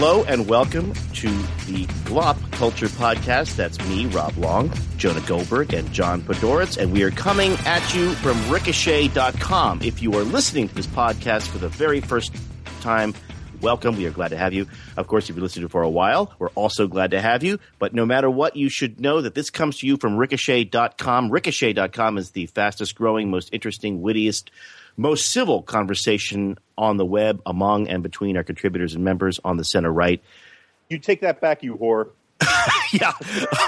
Hello and welcome to the Glop Culture Podcast. That's me, Rob Long, Jonah Goldberg, and John Podhoretz. and we are coming at you from Ricochet.com. If you are listening to this podcast for the very first time, welcome. We are glad to have you. Of course, if you've listened to it for a while, we're also glad to have you. But no matter what, you should know that this comes to you from Ricochet.com. Ricochet.com is the fastest growing, most interesting, wittiest, most civil conversation on the web among and between our contributors and members on the center right. You take that back, you whore. yeah.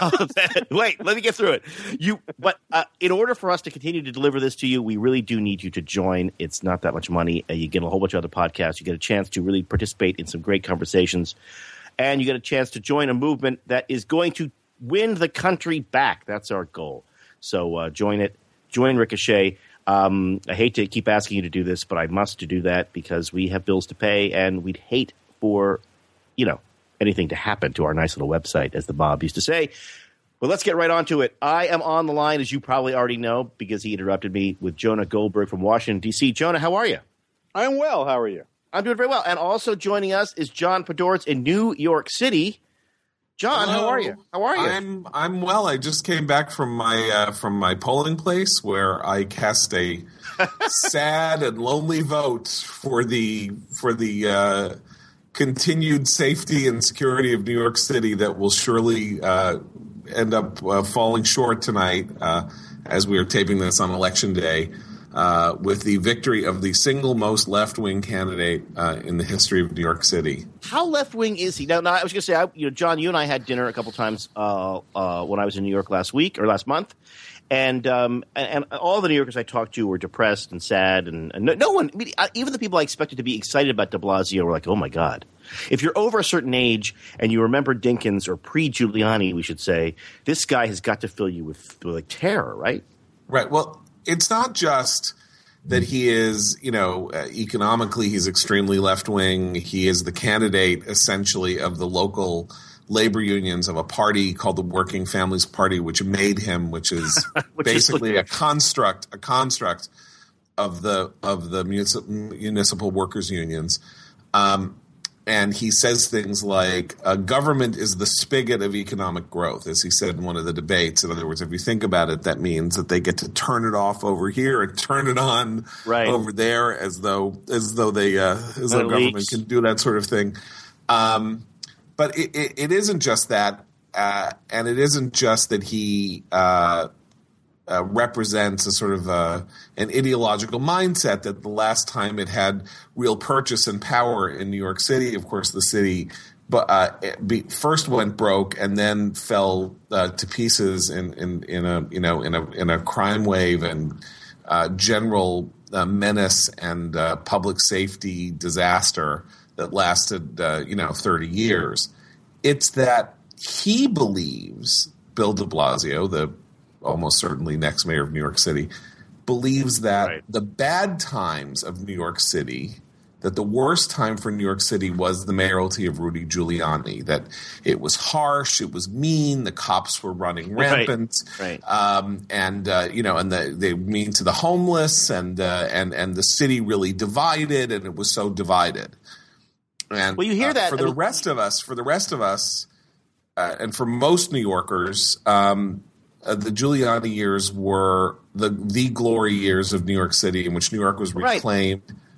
Uh, wait, let me get through it. You, but uh, in order for us to continue to deliver this to you, we really do need you to join. It's not that much money. Uh, you get a whole bunch of other podcasts. You get a chance to really participate in some great conversations, and you get a chance to join a movement that is going to win the country back. That's our goal. So uh, join it. Join Ricochet. Um, I hate to keep asking you to do this, but I must to do that because we have bills to pay, and we'd hate for, you know, anything to happen to our nice little website, as the Bob used to say. But let's get right on to it. I am on the line, as you probably already know, because he interrupted me with Jonah Goldberg from Washington, D.C. Jonah, how are you? I'm well. How are you? I'm doing very well. And also joining us is John Podhoretz in New York City. John, Hello. how are you? How are you? I'm I'm well. I just came back from my uh, from my polling place where I cast a sad and lonely vote for the for the uh, continued safety and security of New York City that will surely uh, end up uh, falling short tonight uh, as we are taping this on election day. Uh, with the victory of the single most left wing candidate uh, in the history of New York City. How left wing is he? Now, now I was going to say, I, you know, John, you and I had dinner a couple times uh, uh, when I was in New York last week or last month, and um, and, and all the New Yorkers I talked to were depressed and sad, and, and no, no one, I mean, even the people I expected to be excited about De Blasio were like, "Oh my god." If you're over a certain age and you remember Dinkins or pre Giuliani, we should say, this guy has got to fill you with, with like terror, right? Right. Well, it's not just that he is, you know, uh, economically he's extremely left wing. He is the candidate essentially of the local labor unions of a party called the Working Families Party, which made him, which is Which is basically a construct, a construct of the of the municipal, municipal workers unions. Um, and he says things like uh, government is the spigot of economic growth as he said in one of the debates in other words if you think about it that means that they get to turn it off over here and turn it on Right. over there as though as though they uh, as though government leaks. can do that sort of thing um, but it, it, it isn't just that uh, and it isn't just that he uh, represents a sort of uh, an ideological mindset that the last time it had real purchase and power in New York City, of course, the city but uh, be, first went broke and then fell uh, to pieces in, in, in a you know in a in a crime wave and general menace and public safety disaster that lasted you know thirty years. It's that he believes Bill De Blasio, the almost certainly next mayor of New York City, believes that Right. the bad times of New York City, that the worst time for New York City was the mayoralty of Rudy Giuliani, that it was harsh, it was mean, the cops were running rampant, Right. um, and uh, you know, and the, they mean to the homeless, and uh, and and the city really divided, and it was so divided. And Well, you hear uh, that, for I the mean- rest of us, for the rest of us, uh, and for most New Yorkers, um, uh, the Giuliani years were the the glory years of New York City, in which New York was Right.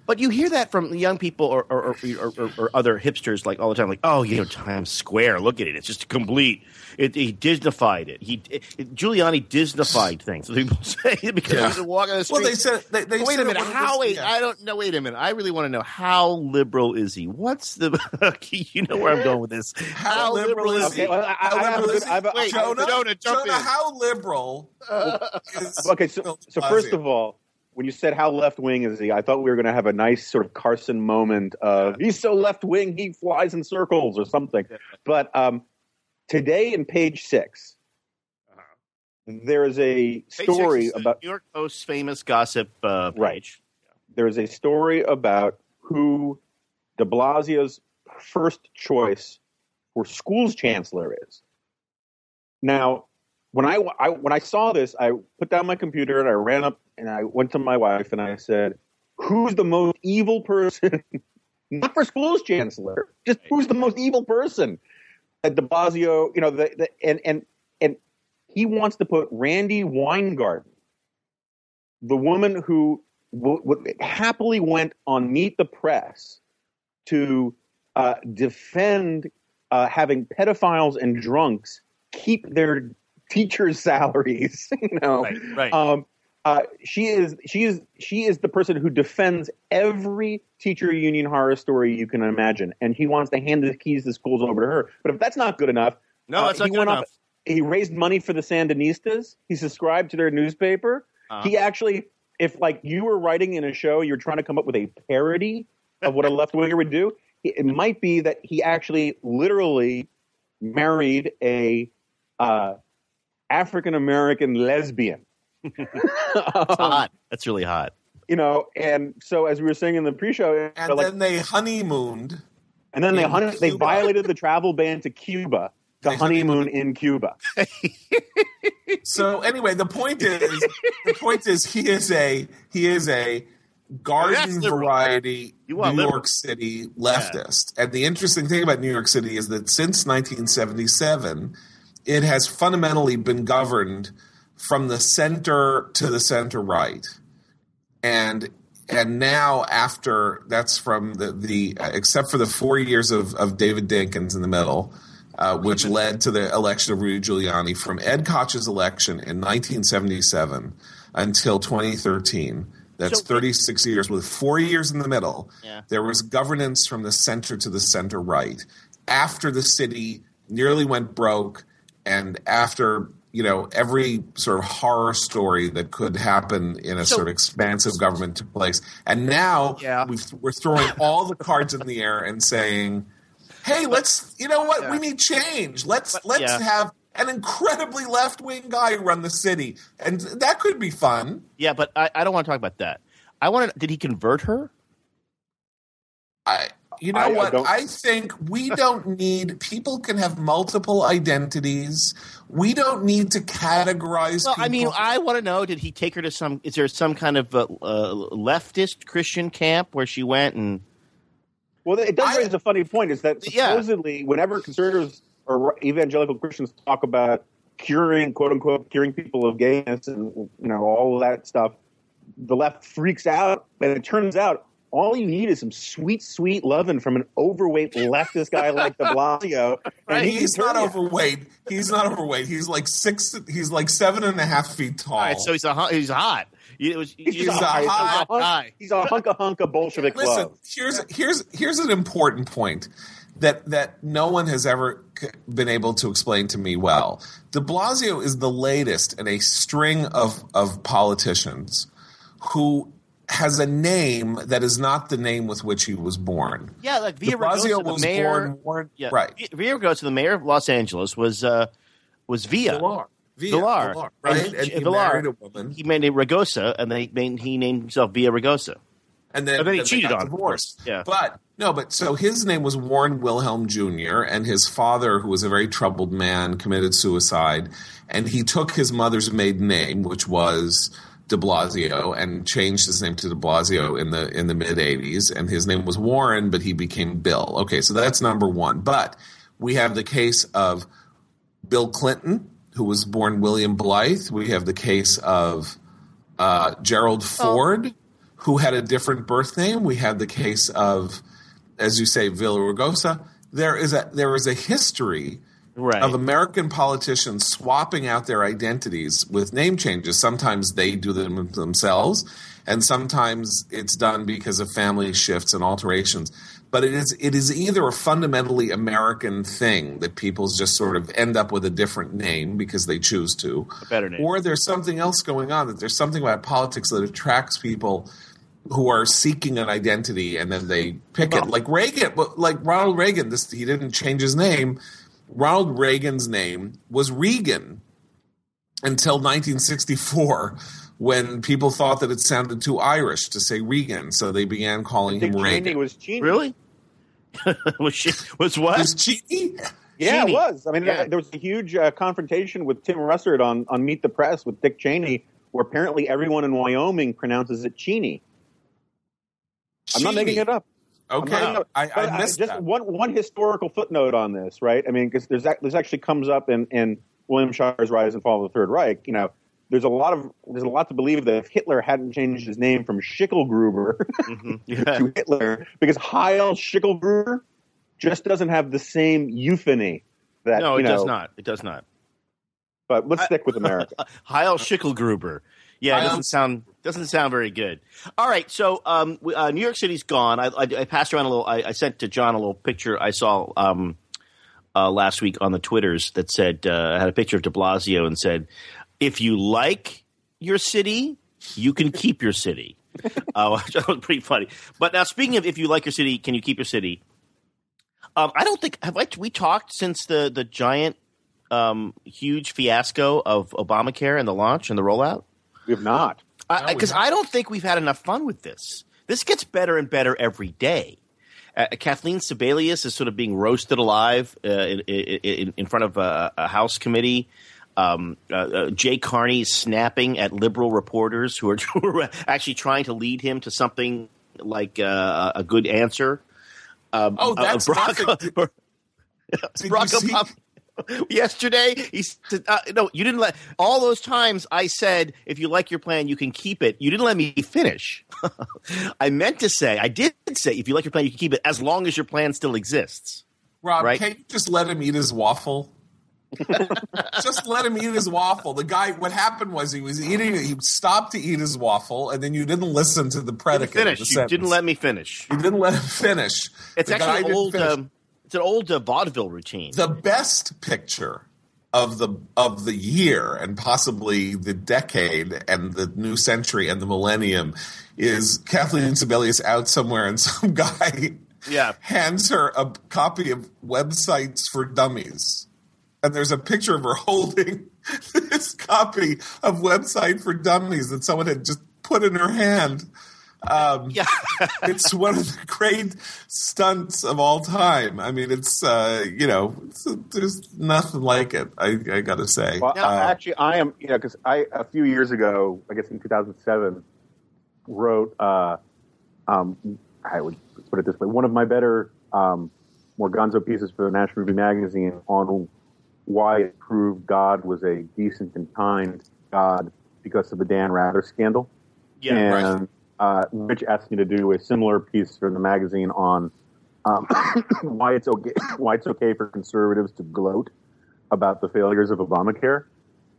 Reclaimed. But you hear that from young people or or, or, or, or, or other hipsters like all the time, like, oh, you know, Times Square, look at it, it's just complete. It, he Disneyfied it. He it, Giuliani Disneyfied things. People say because Yeah. he was walking the street. Well, they said they, they wait said a minute. How? Wait, yeah. I don't know. Wait a minute. I really want to know how liberal is he? What's the? you know where I'm going with this. How, liberal, is Okay, he? well, I- I How have liberal good- is he? I have a- Wait, Jonah, Jonah, jump Jonah, how liberal is Okay, so so first of all, when you said how left wing is he, I thought we were going to have a nice sort of Carson moment of he's so left wing he flies in circles or something. But um, today in page 6 there is a story is the about New York Post's famous gossip uh, page. Right. there is a story about who De Blasio's first choice for school's chancellor is. Now, when I, I when I saw this, I put down my computer and I ran up and I went to my wife and I said, "Who's the most evil person? Not for schools chancellor, just who's the most evil person. At De Blasio, you know, the, the and and and he wants to put Randi Weingarten, the woman who w- w- happily went on Meet the Press to uh, defend uh, having pedophiles and drunks keep their teachers' salaries. you know, Right, right. Um, uh, she is she is she is the person who defends every teacher union horror story you can imagine, and he wants to hand the keys to schools over to her. But if that's not good enough, no, uh, that's not he good enough. off- he raised money for the Sandinistas. He subscribed to their newspaper. Uh-huh. He actually, if like you were writing in a show, you're trying to come up with a parody of what a left winger would do. It might be that he actually literally married a uh, African American lesbian. That's um, hot. That's really hot. You know, and so as we were saying in the pre-show, And like, then they honeymooned. and then they honey, they violated the travel ban to Cuba to They honeymoon in Cuba. So anyway, the point is, the point is, he is a he is a garden That's liberal. variety You New liberal. York City leftist. And the interesting thing about New York City is that since 1977, it has fundamentally been governed from the center to the center right, and and now after that's from the the uh, except for the four years of of David Dinkins in the middle. Uh, which led to the election of Rudy Giuliani from Ed Koch's election in 1977 until 2013. That's So- 36 years with four years in the middle. Yeah. There was governance from the center to the center right. After the city nearly went broke, and after you know every sort of horror story that could happen in a So- sort of expansive government took place, and now Yeah. we've, we're throwing all the cards in the air and saying, "Hey, let's you know what Yeah. we need change. Let's But- let's yeah. have." An incredibly left wing guy run the city, and that could be fun. Yeah, but I, I don't want to talk about that. I want to. Did he convert her? I, you know I- I what? don't- I think we don't need people can have multiple identities. We don't need to categorize. Well, I mean, people. I want to know: Did he take her to some? Is there some kind of uh, uh, leftist Christian camp where she went and? Well, it does I- raise a funny point. Is that Yeah. supposedly whenever conservatives or evangelical Christians talk about curing, quote unquote, curing people of gayness and you know all of that stuff, the left freaks out, and it turns out all you need is some sweet, sweet loving from an overweight leftist guy like De Blasio, and Right, he he's not you. overweight. He's not overweight. He's like six. He's like seven and a half feet tall. All right, so he's a he's hot. It was, He's, He's a a, he's a hot hunk- guy. He's a hunk of hunk of Bolshevik Listen, love. here's here's here's an important point that that no one has ever been able to explain to me well. De Blasio is the latest in a string of of politicians who has a name that is not the name with which he was born. Yeah, like Villa Blasio Ragosa, the was mayor. born, born yeah, right. Villaraigosa, the mayor of Los Angeles, was uh, was Villa. Villar. Villa, Villar. Villar, right? And And, he- Villar. married a woman, He made it Ragosa, and then he, made, he named himself Villaraigosa. and then, And then he they cheated got on divorced. Yeah. but no, but so his name was Warren Wilhelm Jr. and his father, who was a very troubled man, committed suicide, and he took his mother's maiden name, which was De Blasio, and changed his name to De Blasio in the in the mid '80s. And his name was Warren, but he became Bill. Okay, so that's number one. But we have the case of Bill Clinton, who was born William Blythe. We have the case of uh, Gerald Ford, who had a different birth name. We have the case of, as you say, Villaraigosa. There is a there is a history Right. of American politicians swapping out their identities with name changes. Sometimes they do them themselves, and sometimes it's done because of family shifts and alterations. But it is it is either a fundamentally American thing that people just sort of end up with a different name because they choose to, A better name. or there's something else going on that there's something about politics that attracts people who are seeking an identity and then they pick it like Reagan but like Ronald Reagan this he didn't change his name Ronald Reagan's name was Regan until 1964 when people thought that it sounded too Irish to say Regan so they began calling Dick him Cheney Reagan was Cheney. really? was she was what? was Cheney Yeah, Cheney. it was. I mean, Yeah. there was a huge uh, confrontation with Tim Russert on, on Meet the Press with Dick Cheney, where apparently everyone in Wyoming pronounces it Cheney. I'm not making it up. Okay, I'm not- I, I missed just that. one one historical footnote on this, right? I mean, because there's this actually comes up in in William Shirer's Rise and Fall of the Third Reich. You know, there's a lot of there's a lot to believe that if Hitler hadn't changed his name from Schickelgruber Mhm. Yeah. to Hitler, because Heil Schickelgruber just doesn't have the same euphony that No, you it know. does not. It does not. But let's I- stick with America. Heil Schickelgruber. Yeah, it doesn't sound doesn't sound very good. All right, so um, we- uh, New York City's gone. I, I, I passed around a little. I, I sent to John a little picture I saw um, uh, last week on the twitters that said uh, had a picture of De Blasio and said, "If you like your city, you can keep your city." uh, which was pretty funny. But now, speaking of if you like your city, can you keep your city? Um, I don't think have I, we talked since the the giant, um, huge fiasco of Obamacare and the launch and the rollout. We have not. Because haven't. I don't think we've had enough fun with this. This gets better and better every day. Uh, Kathleen Sebelius is sort of being roasted alive uh, in, in, in front of a, a House committee. Um, uh, uh, Jay Carney is snapping at liberal reporters who are, actually trying to lead him to something like uh, a good answer. Um, Oh, uh, that's Barack, perfect. Did Barack you see- Obama. Yesterday, he said, uh, "No, you didn't let." All those times I said, "If you like your plan, you can keep it." You didn't let me finish. I meant to say, I did say, "If you like your plan, you can keep it," as long as your plan still exists. Rob, right? can't you just let him eat his waffle? just let him eat his waffle. The guy, what happened was he was eating, he stopped to eat his waffle, and then you didn't listen to the predicate. of Finish. You sentence. didn't let me finish. You didn't let him finish. It's The actually old. Um, it's an old uh, vaudeville routine. the best picture of the of the year and possibly the decade and the new century and the millennium is Kathleen Sebelius out somewhere and some guy Yeah. hands her a copy of Websites for Dummies. And there's a picture of her holding this copy of Website for Dummies that someone had just put in her hand. Um, yeah. it's one of the great stunts of all time. I mean, it's uh, you know, it's, there's nothing like it. I, I got to say. Well, uh, actually, I am, you know, because I a few years ago, I guess in 2007, wrote, uh, um, I would put it this way, one of my better, um, more gonzo pieces for the National Review magazine on why it proved God was a decent and kind God because of the Dan Rather scandal. Yeah. and uh, Rich asked me to do a similar piece for the magazine on um, why it's okay why it's okay for conservatives to gloat about the failures of Obamacare,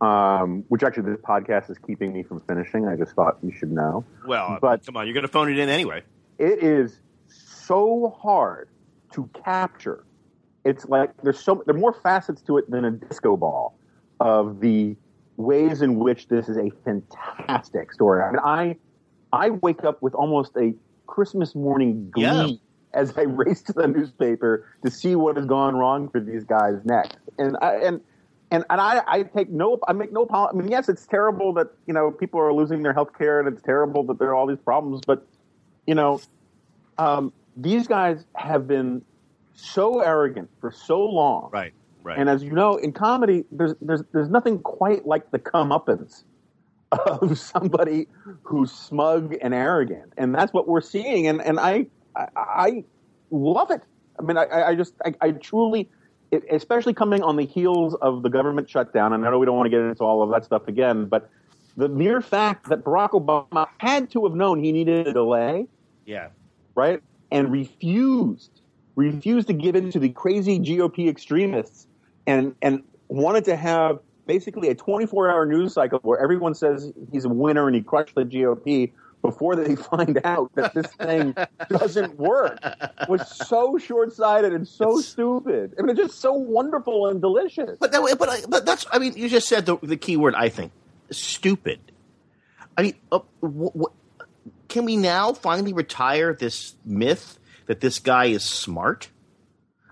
um, which actually this podcast is keeping me from finishing. I just thought you should know. Well, But- come on, you're going to phone it in anyway. It is so hard to capture. It's like there's so there are more facets to it than a disco ball of the ways in which this is a fantastic story. I mean, I I wake up with almost a Christmas morning glee Yeah. as I race to the newspaper to see what has gone wrong for these guys next. And I, and and and I, I take no I make no. I mean, yes, it's terrible that you know people are losing their health care, and it's terrible that there are all these problems. But you know, um, these guys have been so arrogant for so long, Right. Right. and as you know, in comedy, there's there's there's nothing quite like the comeuppance of somebody who's smug and arrogant, and that's what we're seeing. And and I I, I love it. I mean, I, I just I, I truly, it, especially coming on the heels of the government shutdown. And I know we don't want to get into all of that stuff again, but the mere fact that Barack Obama had to have known he needed a delay yeah. right? And refused, refused to give in to the crazy GOP extremists and, and wanted to have basically a 24 hour news cycle where everyone says he's a winner and he crushed the GOP before they find out that this thing doesn't work was so short sighted and so stupid. I mean, it's just so wonderful and delicious. But that, but I- but that's I mean you just said the the key word I think stupid. I mean, uh, can we now finally retire this myth that this guy is smart?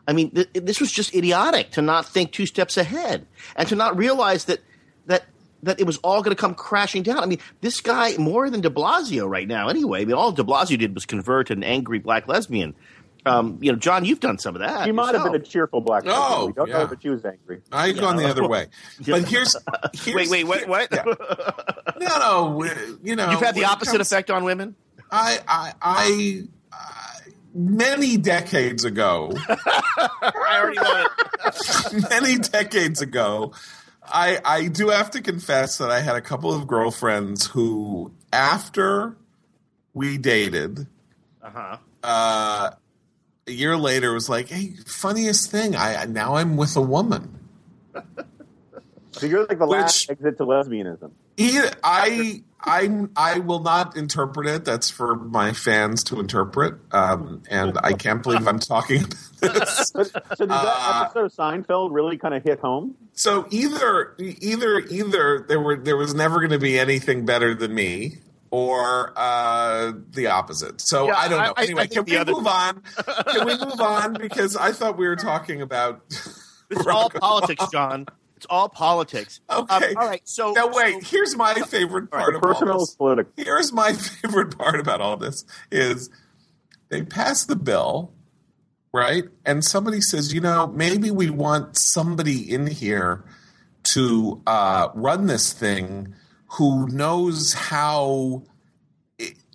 I mean, th- this was just idiotic to not think two steps ahead and to not realize that that that it was all going to come crashing down. I mean, this guy more than De Blasio right now. Anyway, I mean, all De Blasio did was convert an angry black lesbian. Um, you know, John, you've done some of that. She might have been a cheerful black person. Oh, we don't yeah. know, but she was angry. I had gone the other way. But here's, here's Wait, wait, what? What? No, no, you know, You've had the opposite comes- effect on women. I, I, I, I many decades ago, I already know it. many decades ago, I I do have to confess that I had a couple of girlfriends who, after we dated, Uh-huh. uh, a year later was like, "Hey, funniest thing, I now I'm with a woman." So you're like the Which- last exit to lesbianism. He, I, I, I will not interpret it. That's for my fans to interpret. Um, and I can't believe I'm talking about this. But, so did that Uh, episode of Seinfeld really kind of hit home? So either, either, either there were there was never going to be anything better than me, or uh, the opposite. So Yeah, I don't know. I- I anyway, think can we other- move on? Can we move on? Because I thought we were talking about. This is all politics, John. It's all politics. Um, Okay. all right. So Now wait. so- Here's my favorite part The of all personal this. political. here's my favorite part about all this is they pass the bill right and somebody says you know maybe we want somebody in here to uh, run this thing who knows how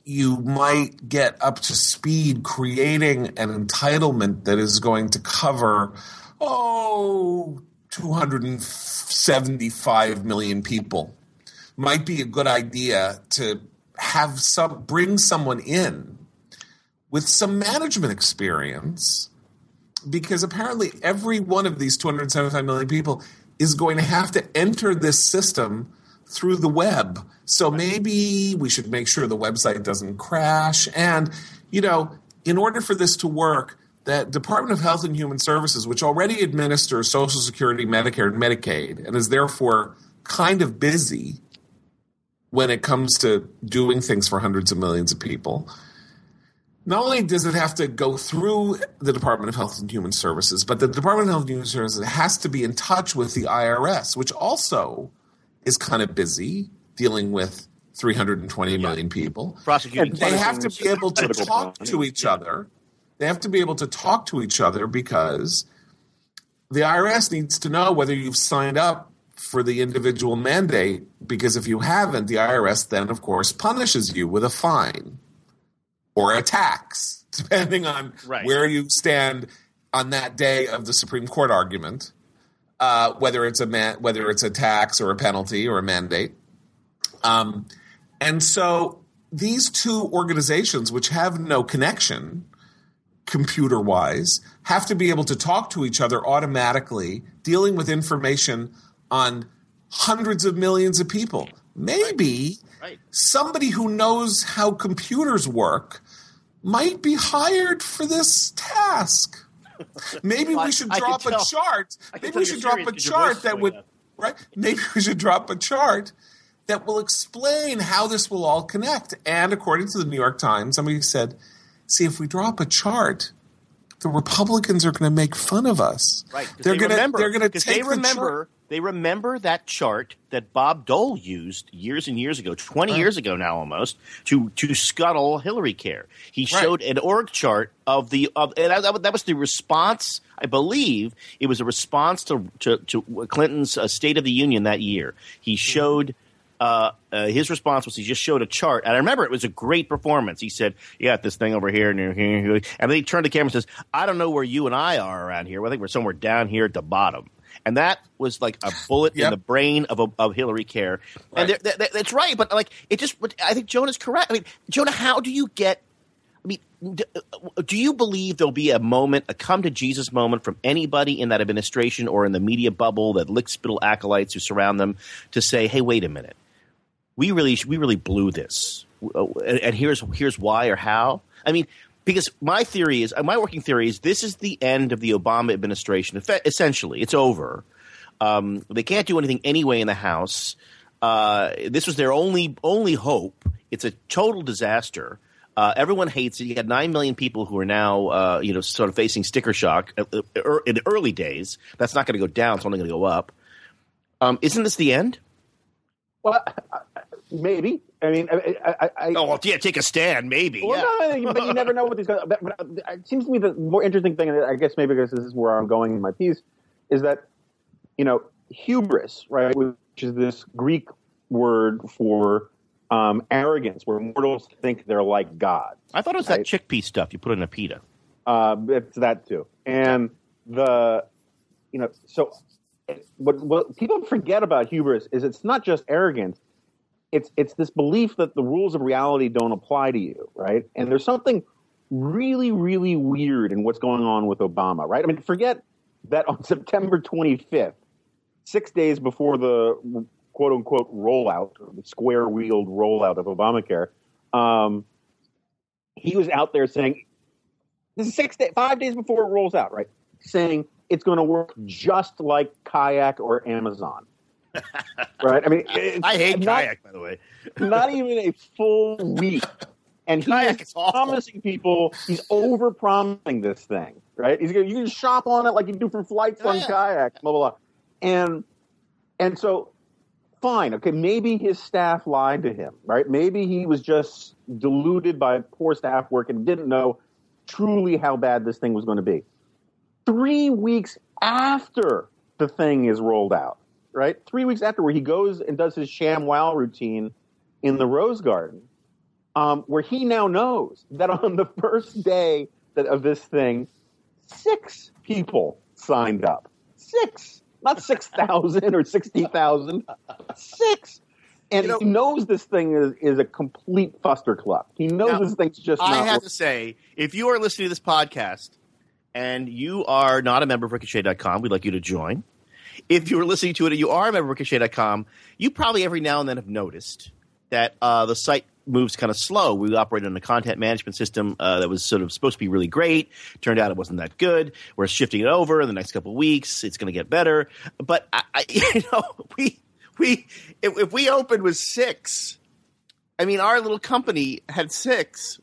you might get up to speed creating an entitlement that is going to cover oh 275 million people might be a good idea to have some bring someone in with some management experience because apparently every one of these 275 million people is going to have to enter this system through the web. So maybe we should make sure the website doesn't crash. And you know in order for this to work that department of health and human services which already administers social security medicare and medicaid and is therefore kind of busy when it comes to doing things for hundreds of millions of people. Not only does it have to go through the Department of Health and Human Services, but the Department of Health and Human Services has to be in touch with the IRS, which also is kind of busy dealing with 320 million people. prosecuting. They have to be able to talk to each other. They have to be able to talk to each other because the IRS needs to know whether you've signed up for the individual mandate. Because if you haven't, the IRS then, of course, punishes you with a fine or a tax, depending on Right. where you stand on that day of the Supreme Court argument. Uh, whether it's a man, whether it's a tax or a penalty or a mandate, um, and so these two organizations, which have no connection computer wise, have to be able to talk to each other automatically, dealing with information on hundreds of millions of people. Maybe Right. somebody who knows how computers work might be hired for this task. Maybe I- we should I drop a chart. Maybe we should drop a 'cause your voice chart that would up. right. Maybe we should drop a chart that will explain how this will all connect. And according to the New York Times, somebody said, "See, if we drop a chart, the Republicans are going to make fun of us. Right. They're they going to remember, they're going to take they the remember chart. they remember that chart that Bob Dole used years and years ago, twenty years ago now almost, to to scuttle Hillary Care. He Right. showed an org chart of the of and that, that was- the response. I believe it was a response to to, to Clinton's uh, State of the Union that year. He showed. Uh, uh, his response was he just showed a chart, and I remember it was a great performance. He said, "You got this thing over here, and here, and then he turned to the camera and says, "I don't know where you and I are around here. I think we're somewhere down here at the bottom." And that was like a bullet in the brain of a, of Hillary Care, and Right. there- that- that's right. But like, it just, I think Jonah's correct. I mean, Jonah, how do you get? I mean, do you believe there'll be a moment, a come to Jesus moment from anybody in that administration or in the media bubble, that lickspittle acolytes who surround them, to say, "Hey, wait a minute, we really, we really blew this, and, and here's here's why or how." I mean, because my theory is, my working theory is, this is the end of the Obama administration. Essentially, it's over. Um, they can't do anything anyway in the House. Uh, this was their only only hope. It's a total disaster. Uh, everyone hates it. You had nine million people who are now, uh, you know, sort of facing sticker shock uh, uh, er- in the early days. That's not going to go down. It's only going to go up. Um, isn't this the end? Well, maybe. I mean, I, I, I, Oh, well, yeah. Take a stand, maybe. Well, yeah. no, no, but you never know what these guys. But, but it seems to me the more interesting thing, and I guess maybe because this is where I'm going in my piece, is that you know hubris, right, which is this Greek word for um, arrogance, where mortals think they're like God. I thought it was Right. that chickpea stuff you put in a pita. Uh, it's that too, and the you know so what what people forget about hubris is it's not just arrogance. It's it's this belief that the rules of reality don't apply to you, right? And there's something really really weird in what's going on with Obama, right? I mean, forget that on September 25th, six days before the quote unquote rollout, the square wheeled rollout of Obamacare, um, he was out there saying this is six day, five days before it rolls out, right? Saying it's going to work just like Kayak or Amazon, right? I mean, I hate not, kayak, by the way. Not even a full week, and he Kayak is is promising people. He's over promising this thing, right? He's gonna, you can shop on it like you do for flights Oh, on yeah. Kayak, blah blah blah, and and so fine, okay, maybe his staff lied to him, right? Maybe he was just deluded by poor staff work and didn't know truly how bad this thing was going to be. Three weeks after the thing is rolled out, right? Three weeks after, where he goes and does his sham wow routine in the Rose Garden, um, where he now knows that on the first day that, of this thing, six people signed up. Six, not six thousand or sixty thousand. Six. And You know- he knows this thing is, is a complete fustercluck. He knows Now, this thing's just I have working. to say, if you are listening to this podcast and you are not a member of Ricochet.com, we'd like you to join. If you were listening to it and you are a member of Ricochet.com, you probably every now and then have noticed that uh, the site moves kind of slow. We operate on a content management system uh, that was sort of supposed to be really great. Turned out it wasn't that good. We're shifting it over in the next couple of weeks. It's going to get better. But I, I, you know, we we if, if we opened with six, I mean, our little company had six.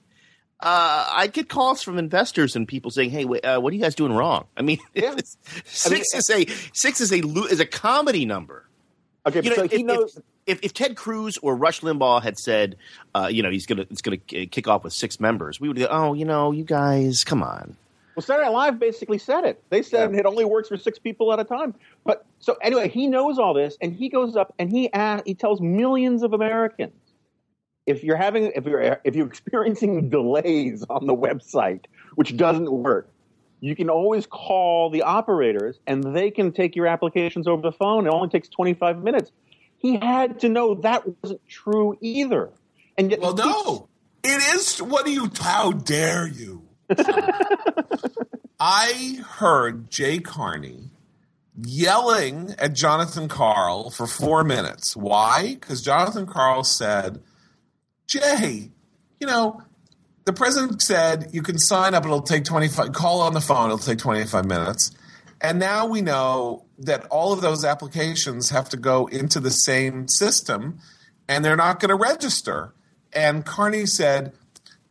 Uh, I'd get calls from investors and people saying, "Hey, wait, uh, what are you guys doing wrong?" I mean, Yeah. six is a six is a is a comedy number. Okay, You know, so if, he if- knows. if, if Ted Cruz or Rush Limbaugh had said, uh, you know, he's gonna it's gonna kick off with six members, we would go, "Oh, you know, you guys, come on." Well, Saturday Night Live basically said it. They said it only works for six people at a time. But so anyway, he knows all this, and he goes up and he asks, he tells millions of Americans, if you're having if you're if you're experiencing delays on the website, which doesn't work, you can always call the operators, and they can take your applications over the phone. It only takes 25 minutes. He had to know that wasn't true either. And yet, Well, no, it is. What do you? How dare you? I heard Jay Carney yelling at Jonathan Karl for four minutes. Why? Because Jonathan Karl said, Jay, you know, the president said you can sign up, it'll take 25, call on the phone, it'll take 25 minutes. And now we know that all of those applications have to go into the same system and they're not going to register. And Carney said,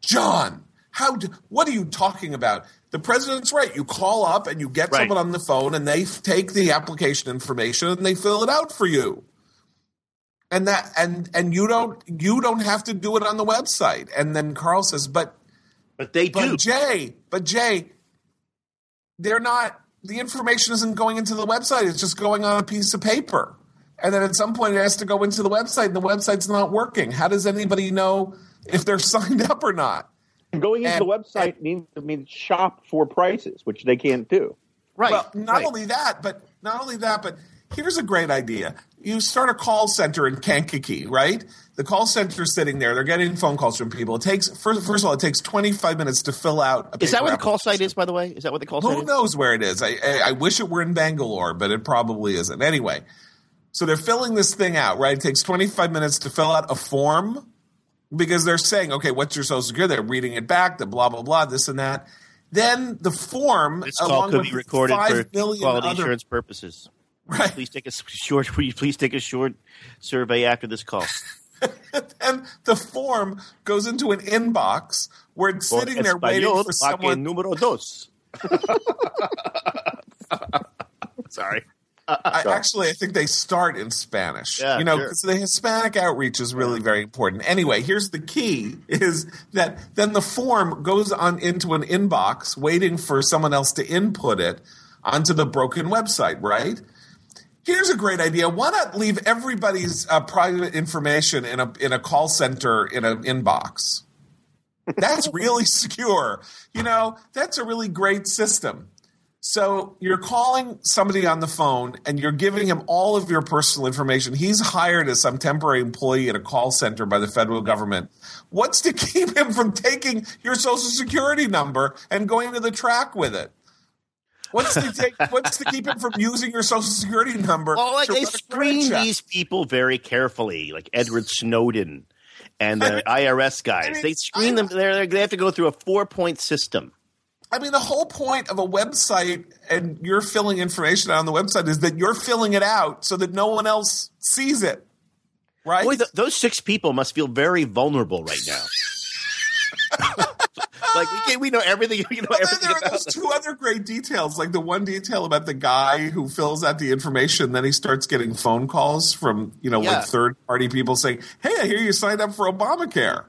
John, how do, what are you talking about? The president's right. You call up and you get Right. someone on the phone and they take the application information and they fill it out for you. And that and and you don't you don't have to do it on the website. And then Karl says, "But But they but do. Jay, but Jay, they're not. The information isn't going into the website. It's just going on a piece of paper. And then at some point, it has to go into the website, and the website's not working. How does anybody know if they're signed up or not? Going into And- the website means means shop for prices, which they can't do. right. Well, not right. only that, but not only that, but here's a great idea. You start a call center in Kankakee, right? The call center's sitting there. They're getting phone calls from people. It takes first, first of all, it takes 25 minutes to fill out. A is that paper what the call site is? By the way, is that what the call site Who is? knows where it is? I, I, I wish it were in Bangalore, but it probably isn't. Anyway, so they're filling this thing out, right? It takes 25 minutes to fill out a form because they're saying, okay, what's your social security? They're reading it back, the blah, blah, blah, this and that. Then the form, This call along could with be recorded five for million quality other, insurance purposes. Right. Please take a s- short. Will you please take a short survey after this call? and the form goes into an inbox where it's sitting there waiting for someone. número dos. Sorry. I, actually, I think they start in Spanish. Yeah, you know, sure. because the Hispanic outreach is really very important. Anyway, here's the key: is that then the form goes on into an inbox, waiting for someone else to input it onto the broken website, right? Here's a great idea. Why not leave everybody's uh, private information in a in a call center in an inbox? That's really secure. You know, that's a really great system. So you're calling somebody on the phone and you're giving him all of your personal information. He's hired as some temporary employee at a call center by the federal government. What's to keep him from taking your social security number and going to the track with it? What's to take, What's to keep him from using your social security number? Well, like they screen these people very carefully, like Edward Snowden and the IRS guys. mean, they screen I- them. They're, they have to go through a four point system. I mean, the whole point of a website and you're filling information out on the website is that you're filling it out so that no one else sees it. Right? Boy, th- those six people must feel very vulnerable right now. like we can, we know everything. We know Well, then everything there are about those them. two other great details, like the one detail about the guy who fills out the information, then he starts getting phone calls from you know Yeah. like third party people saying, "Hey, I hear you signed up for Obamacare."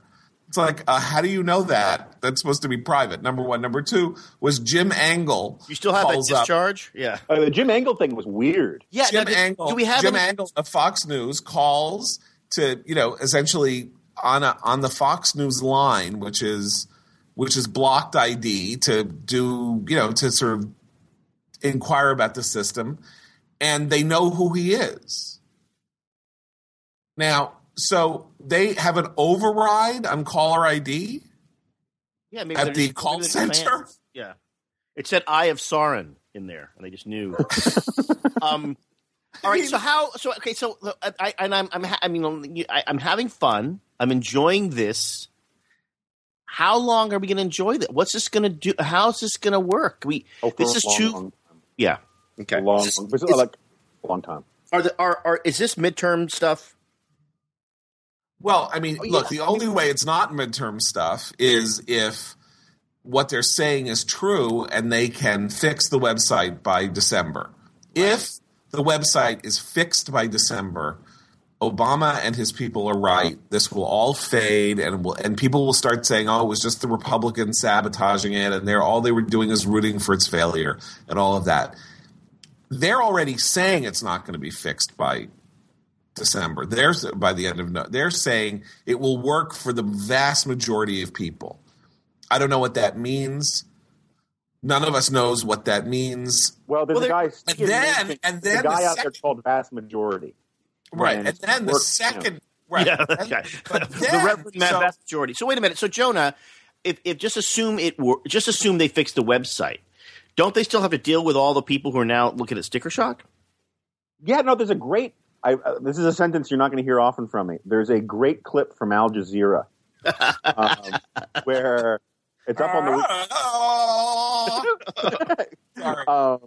It's like, uh, how do you know that? That's supposed to be private. Number one. Number two was Jim Angle. You still have that calls up- discharge? Yeah. Uh, the Jim Angle thing was weird. Yeah. Jim now, do- Angle. Do we have Jim any- Angle of Fox News calls to you know essentially on a on the Fox News line, which is which is blocked ID to do you know to sort of inquire about the system, and they know who he is. Now, so they have an override on caller ID. Yeah, maybe At the just- call center? fans. Yeah, it said "Eye of Sauron" in there, and they just knew. um, all right, so how? So okay, so I and I'm I'm ha- I mean I, I'm having fun. I'm enjoying this. How long are we going to enjoy that? What's this going to do? How's this going to work? We Oh, this is long, too long, yeah. Okay, long, Is this- long, is is- like long time. are the are, are is this midterm stuff? Well, I mean, Oh, look, yeah. the only way it's not midterm stuff is if what they're saying is true and they can fix the website by December. If the website is fixed by December, Obama and his people are right. This will all fade, and will, and people will start saying, "Oh, it was just the Republicans sabotaging it, and they're all they were doing is rooting for its failure, and all of that." They're already saying it's not going to be fixed by December. They're by the end of no, they're saying it will work for the vast majority of people. I don't know what that means. None of us knows what that means. Well, there's Well, a guy. and then- and then a guy the out there called Vast Majority. Right. And And then the works, second right. Yeah, and- okay. but the Reverend Matt so- vast majority. So wait a minute. So Jonah, if, if just assume it were just assume they fixed the website, don't they still have to deal with all the people who are now looking at sticker shock? Yeah, no, there's a great. I, uh, this is a sentence you're not going to hear often from me. There's a great clip from Al Jazeera um, where it's up on the Sorry. uh,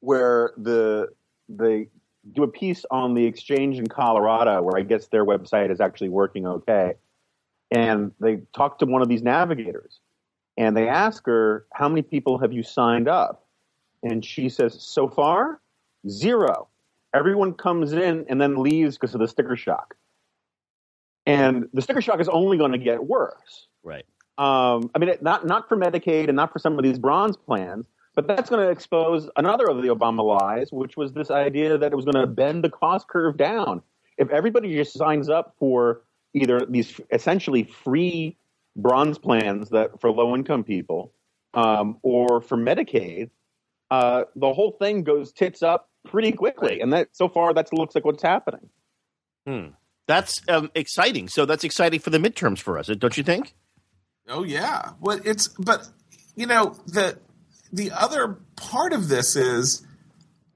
where the they do a piece on the exchange in Colorado, where I guess their website is actually working okay, and they talk to one of these navigators, and they ask her, "How many people have you signed up?" And she says, "So far, zero. Everyone comes in and then leaves because of the sticker shock." And the sticker shock is only going to get worse. Right. Um, I mean, not not for Medicaid and not for some of these bronze plans, but that's going to expose another of the Obama lies, which was this idea that it was going to bend the cost curve down. If everybody just signs up for either these essentially free bronze plans that for low income people, um, or for Medicaid, uh, the whole thing goes tits up pretty quickly. And that so far, that looks like what's happening. Hmm. That's um, exciting. So that's exciting for the midterms for us, don't you think? Oh yeah. Well, it's but you know the the other part of this is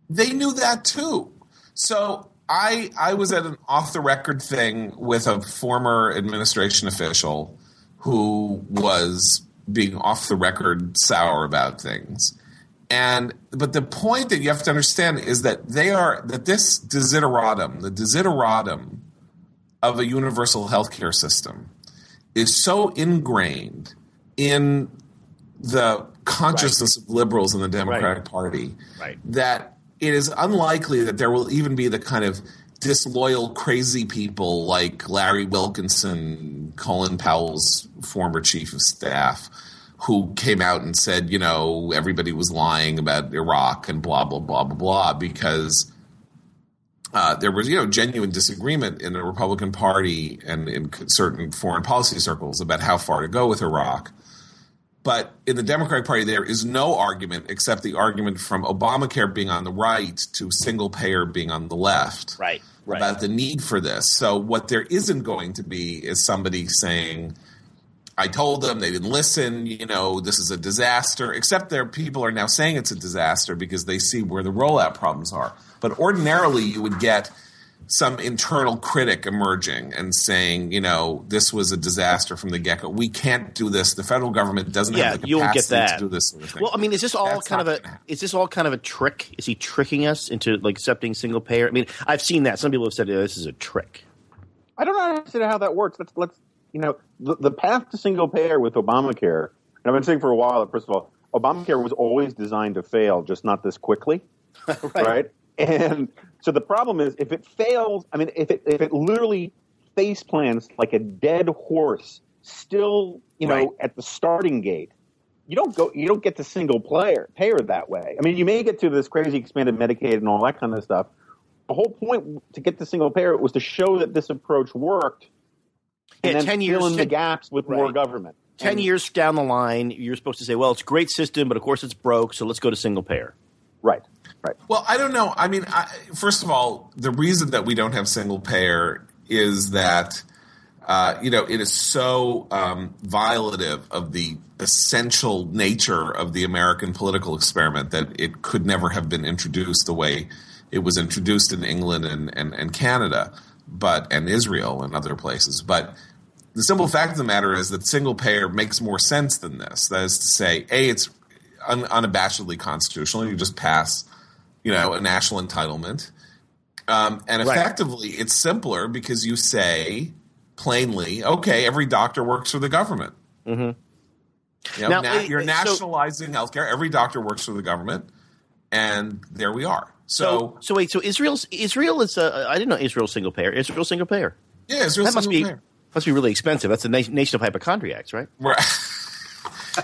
they knew that too. So I I was at an off the record thing with a former administration official who was being off the record sour about things. And but the point that you have to understand is that they are that this desideratum, the desideratum of a universal healthcare system is so ingrained in the consciousness of liberals in the Democratic Party Right. that it is unlikely that there will even be the kind of disloyal, crazy people like Larry Wilkerson, Colin Powell's former chief of staff, who came out and said, you know, everybody was lying about Iraq and blah, blah, blah, blah, blah, because uh, there was you know genuine disagreement in the Republican Party and in certain foreign policy circles about how far to go with Iraq. But in the Democratic Party, there is no argument except the argument from Obamacare being on the right to single payer being on the left. Right. Right. About the need for this. So, what there isn't going to be is somebody saying, I told them they didn't listen. You know, this is a disaster. Except there, people are now saying it's a disaster because they see where the rollout problems are. But ordinarily, you would get some internal critic emerging and saying, you know, this was a disaster from the get go. We can't do this. The federal government doesn't Yeah, have the you won't get capacity that. to do this sort of thing. Well, I mean, is this all That's kind of a happen. is this all kind of a trick? Is he tricking us into like accepting single payer? I mean, I've seen that. Some people have said oh, this is a trick. I don't understand how that works. Let's let's you know the, the path to single payer with Obamacare. And I've been saying for a while that first of all, Obamacare was always designed to fail, just not this quickly, right? And so the problem is, if it fails, I mean, if it if it literally face plants like a dead horse, still you know Right. at the starting gate, you don't go you don't get to single player payer that way. I mean, you may get to this crazy expanded Medicaid and all that kind of stuff. The whole point to get to single payer was to show that this approach worked, and Yeah, then 10 fill years- in the gaps with more government. Ten And- years down the line, you're supposed to say, "Well, it's a great system, but of course it's broke, so let's go to single payer." right? Right. Well, I don't know. I mean, I, first of all, the reason that we don't have single payer is that uh, you know it is so um, violative of the essential nature of the American political experiment that it could never have been introduced the way it was introduced in England and, and, and Canada, but and Israel and other places. But the simple fact of the matter is that single payer makes more sense than this. That is to say, a it's un, unabashedly constitutional. You just pass, you know, a national entitlement, um, and Right. effectively, it's simpler because you say plainly, okay, every doctor works for the government. Mhm. You know, Now, na- you're so- nationalizing healthcare. Every doctor works for the government, and there we are. So, So, so wait, so Israel's Israel is a, I didn't know Israel's single payer. Israel single payer. yeah, Israel's That must be payer. must be really expensive. That's a na- nation of hypochondriacs, right? Right.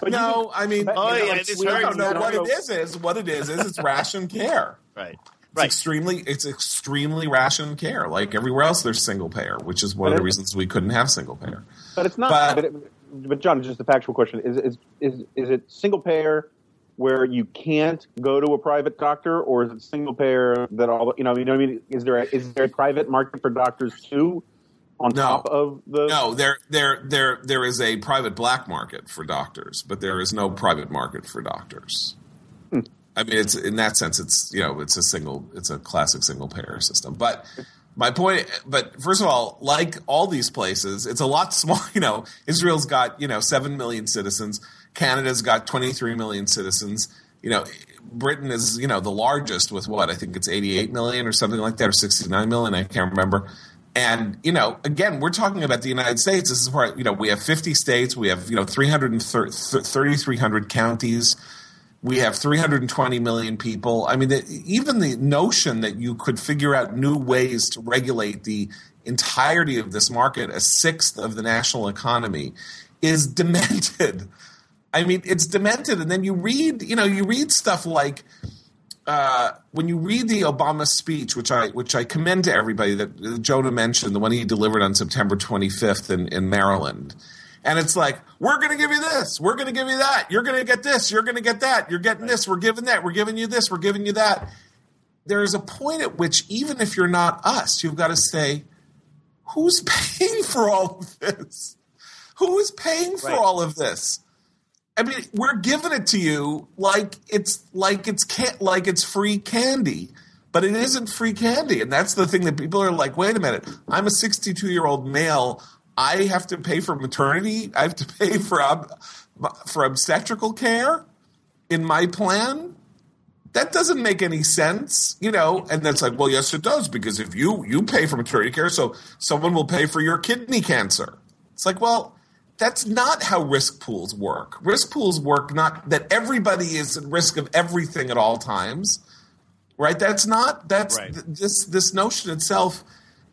no, I mean, Oh, you know, yeah, it's- it's no, very- no, no, what it is is what it is is it's ration care. Right. It's extremely it's extremely ration care. Like everywhere else, there's single payer, which is one of the reasons we couldn't have single payer. But it's not. But- But, it, but John, just a factual question: is, is is is it single payer where you can't go to a private doctor, or is it single payer that all you know? You know what I mean? Is there a, is there a private market for doctors too, on No. top of the? No, there there there there is a private black market for doctors, but there is no private market for doctors. Hmm. I mean, it's in that sense, it's you know, it's a single, it's a classic single payer system. But my point, but first of all, like all these places, it's a lot small. You know, Israel's got you know seven million citizens. Canada's got twenty three million citizens. You know, Britain is you know the largest with what I think it's eighty eight million or something like that, or sixty nine million. I can't remember. And you know, again, we're talking about the United States. This is where you know we have 50 states, we have you know 3,300 counties, we have 320 million people. I mean, the, even the notion that you could figure out new ways to regulate the entirety of this market, a sixth of the national economy, is demented. I mean, it's demented. And then you read, you know, you read stuff like uh, when you read the Obama speech, which I which I commend to everybody that Jonah mentioned, the one he delivered on September 25th in, in Maryland. And it's like, we're going to give you this. We're going to give you that. You're going to get this. You're going to get that. You're getting this. We're giving that. We're giving you this. We're giving you that. There is a point at which, even if you're not us, you've got to say, who's paying for all of this? Who is paying for Right. all of this? I mean, we're giving it to you like it's like it's can- like it's free candy, but it isn't free candy, and that's the thing that people are like. Wait a minute, I'm a 62 year old male. I have to pay for maternity. I have to pay for ob- for obstetrical care in my plan. That doesn't make any sense, you know. And that's like, well, yes, it does because if you you pay for maternity care, so someone will pay for your kidney cancer. It's like, well, that's not how risk pools work. Risk pools work not that everybody is at risk of everything at all times, right? That's not that's Right. th- this this notion itself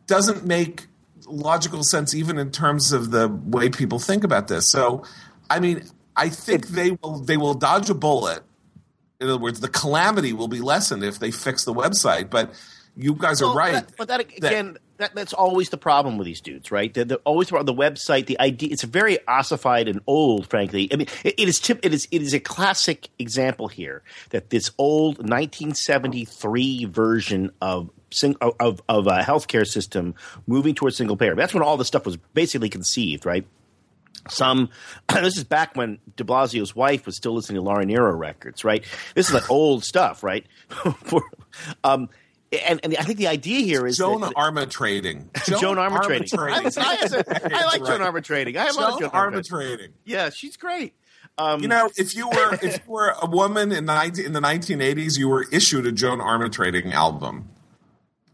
doesn't make logical sense even in terms of the way people think about this. So, I mean, I think they will they will dodge a bullet. In other words, the calamity will be lessened if they fix the website, but you guys are right. that- but that again, that, that's always the problem with these dudes, right? They're, they're always on the website. The idea it's very ossified and old, frankly. I mean, it, it is tip, it is it is a classic example here that this old 1973 version of of of, a healthcare system moving towards single payer. That's when all this stuff was basically conceived, right? some this is back when de blasio's wife was still listening to Laura Nyro records right this is like old stuff right um, and, and I think the idea here is Joan that, Arma trading. Joan Armatrading. I, I, I, I like Right. Joan Armatrading. I love Joan Joan Arma Armatrading. trading. Yeah, she's great. Um, You know, if you were if you were a woman in the 19, in the 1980s, you were issued a Joan Armatrading album.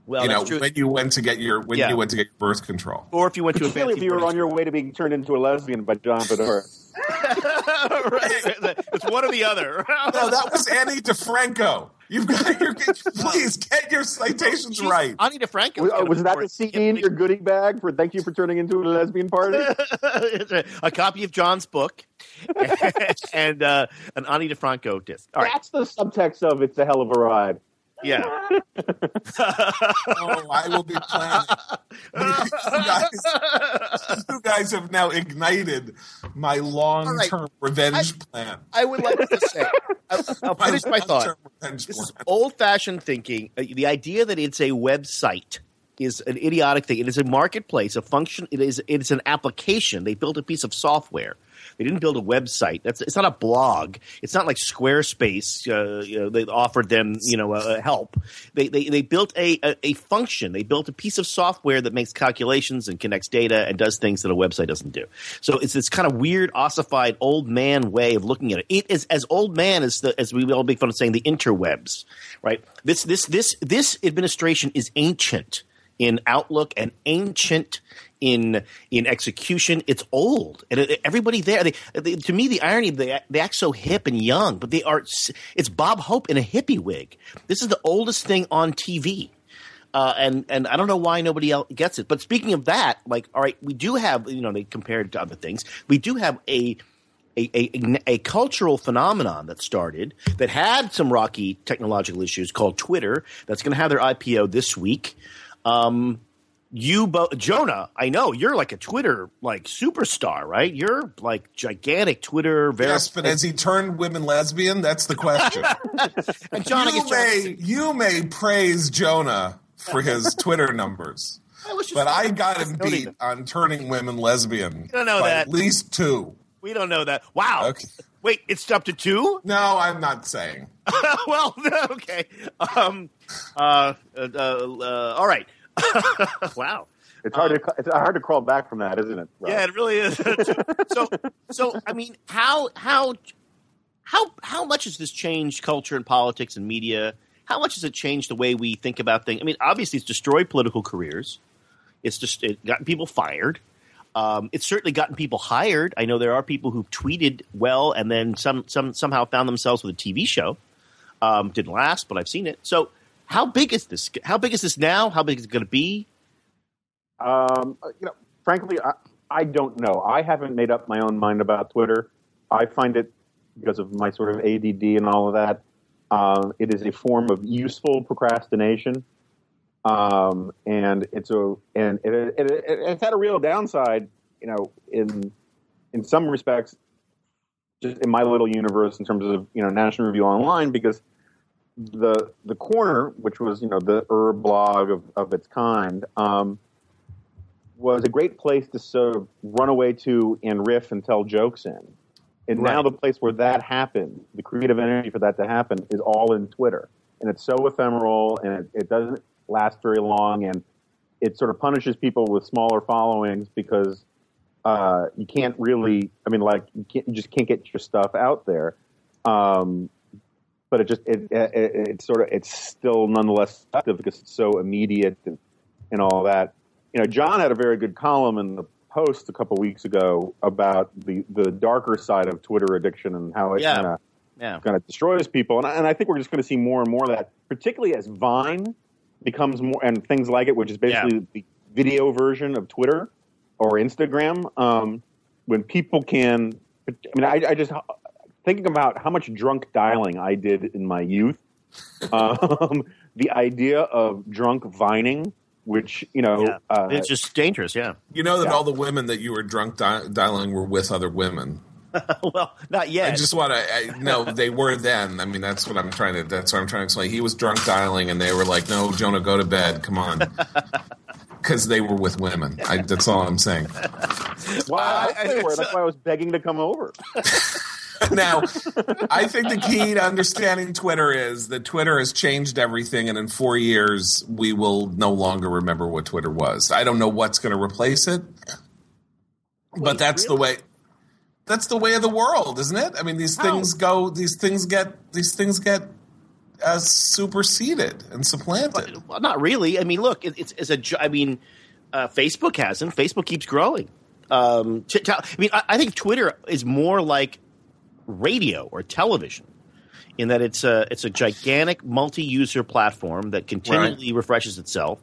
well, you know, true. when you went to get your when Yeah. you went to get birth control. or if you went to a Particularly fancy if you were on your way to being turned into a lesbian by John Bedore. right. It's one or the other. No, that was Ani DiFranco. You've got your please get your citations She's- right. Ani DiFranco. Was, uh, was that the CD in your goodie bag for thank you for turning into a lesbian party? a copy of John's book and uh, an Ani DiFranco disc. All right. That's the subtext of it's a hell of a ride. Yeah. Oh, I will be planning. you, guys, you guys have now ignited my long-term revenge plan. I would like to say, I'll, I'll finish my thought. long-term is old fashioned thinking. Uh, The idea that it's a website is an idiotic thing. It is a marketplace, a function. It is it is an application. They built a piece of software. They didn't build a website. That's it's not a blog. It's not like Squarespace. Uh, you know, they offered them you know uh, help. They, they they built a, a a function. They built a piece of software that makes calculations and connects data and does things that a website doesn't do. So it's this kind of weird, ossified old man way of looking at it. It is as old man as the as we all make fun of saying the interwebs, right? This this this this administration is ancient in outlook and ancient in in execution. It's old, and everybody there. They, they, to me, the irony they they act so hip and young, but they are. It's Bob Hope in a hippie wig. This is the oldest thing on TV. Uh, and and I don't know why nobody else gets it. But speaking of that, like, all right, we do have you know they compared to other things. We do have a a, a, a cultural phenomenon that started that had some rocky technological issues called Twitter. That's going to have their IPO this week. Um, you, bo- Jonah, I know you're like a Twitter like superstar, right? You're like gigantic Twitter. Very, Yes, but has he turned women lesbian? That's the question. and you may you may praise Jonah for his Twitter numbers, but I got him beat even- on turning women lesbian. don't know that. At least two. we don't know that. Wow. Okay. Wait, it's up to two. No, I'm not saying. well, okay. Um, uh, uh, uh, all right. wow. It's hard to it's hard to crawl back from that, isn't it? Rob? Yeah, it really is. so, so I mean, how how how how much has this changed culture and politics and media? How much has it changed the way we think about things? I mean, obviously, it's destroyed political careers. It's just it gotten people fired. Um, it's certainly gotten people hired. I know there are people who've tweeted well and then some some somehow found themselves with a TV show. Um, didn't last, but I've seen it. So, how big is this? How big is this now? How big is it going to be? Um, you know, frankly, I, I don't know. I haven't made up my own mind about Twitter. I find it because of my sort of ADD and all of that. Um, it is a form of useful procrastination, um, and it's a and it, it, it, it's had a real downside. You know, in in some respects, just in my little universe, in terms of you know National Review Online, because the the corner, which was you know the herb blog of, of its kind, um, was a great place to sort of run away to and riff and tell jokes in. And now the place where that happened, the creative energy for that to happen, is all in Twitter, and it's so ephemeral and it, it doesn't last very long, and it sort of punishes people with smaller followings because uh, you can't really. I mean, like you, can't, you just can't get your stuff out there. Um, but it just it, it, it it's sort of it's still nonetheless effective because it's so immediate and, and all that. You know, John had a very good column in the Post a couple weeks ago about the the darker side of Twitter addiction and how it Yeah. kind of Yeah. kind of destroys people. And I, and I think we're just going to see more and more of that, particularly as Vine becomes more and things like it, which is basically the video version of Twitter or Instagram. Um, when people can, I mean, I, I just thinking about how much drunk dialing I did in my youth. Um, the idea of drunk vining, which you know, Yeah. uh, it's just dangerous. Yeah. You know that Yeah. all the women that you were drunk di- dialing were with other women. well, not yet. I just want to. No, they were then. I mean, that's what I'm trying to. That's what I'm trying to explain. He was drunk dialing, and they were like, "No, Jonah, go to bed. Come on," because they were with women. I, that's all I'm saying. well, I, I- they were. it's, That's why I was begging to come over. now, I think the key to understanding Twitter is that Twitter has changed everything, and in four years, we will no longer remember what Twitter was. I don't know what's going to replace it, but Wait, that's the way. That's the way of the world, isn't it? I mean, these How? things go. These things get. These things get uh, superseded and supplanted. Well, not really. I mean, look, it, it's, it's a. I mean, uh, Facebook hasn't. Facebook keeps growing. Um, t- t- I mean, I, I think Twitter is more like radio or television in that it's a it's a gigantic multi-user platform that continually refreshes itself.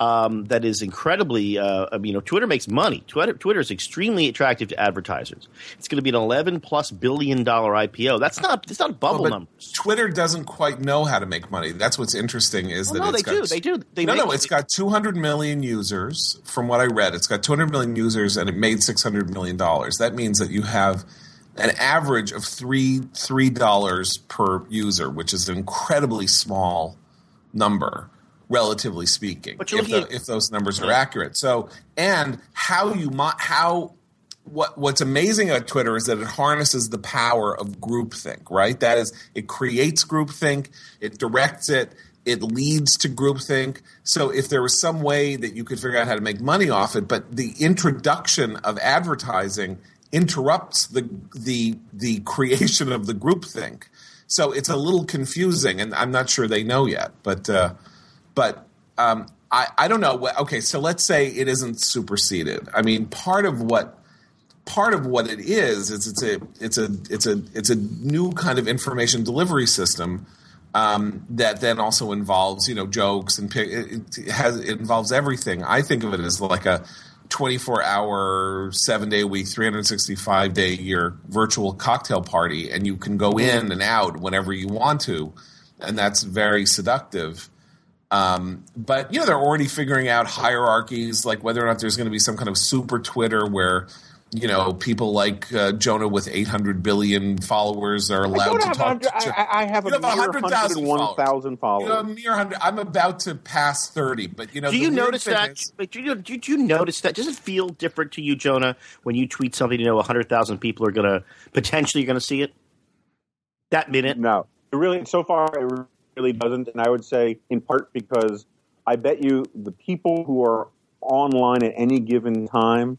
Um, that is incredibly. Uh, you know, Twitter makes money. Twitter Twitter is extremely attractive to advertisers. It's going to be an eleven plus billion dollar IPO. That's not. It's not a bubble But numbers. Twitter doesn't quite know how to make money. That's what's interesting is Well, that no, they got, do. They do. They no, no, it's got 200 million users. From what I read, it's got 200 million users, and it made 600 million dollars. That means that you have an average of three three dollars per user, which is an incredibly small number, relatively speaking. But if, the- if those numbers are accurate. So, and how you mo- how what what's amazing about Twitter is that it harnesses the power of groupthink, right? That is, it creates groupthink, it directs it, it leads to groupthink. So if there was some way that you could figure out how to make money off it, but the introduction of advertising interrupts the the the creation of the groupthink. So it's a little confusing, and I'm not sure they know yet. But uh, but um, I I don't know. Okay, so let's say it isn't superseded. I mean, part of what part of what it is is it's a it's a it's a it's a new kind of information delivery system um, that then also involves you know jokes and it has it involves everything. I think of it as like a 24 hour, seven day a week, 365 day a year virtual cocktail party, and you can go in and out whenever you want to, and that's very seductive. Um, but you know they're already figuring out hierarchies, like whether or not there's going to be some kind of super Twitter where you know people like uh, Jonah with 800 billion followers are allowed to talk. to, I, I have a have mere 100,000 101,000 you followers. know, a mere hundred. I'm about to pass 30, but you know, Do you notice thing that? is- but do you, do, you, do you notice that? Does it feel different to you, Jonah, when you tweet something? You know, hundred thousand people are going to potentially going to see it that minute. No, it really. So far, it really doesn't, and I would say in part because I bet you the people who are online at any given time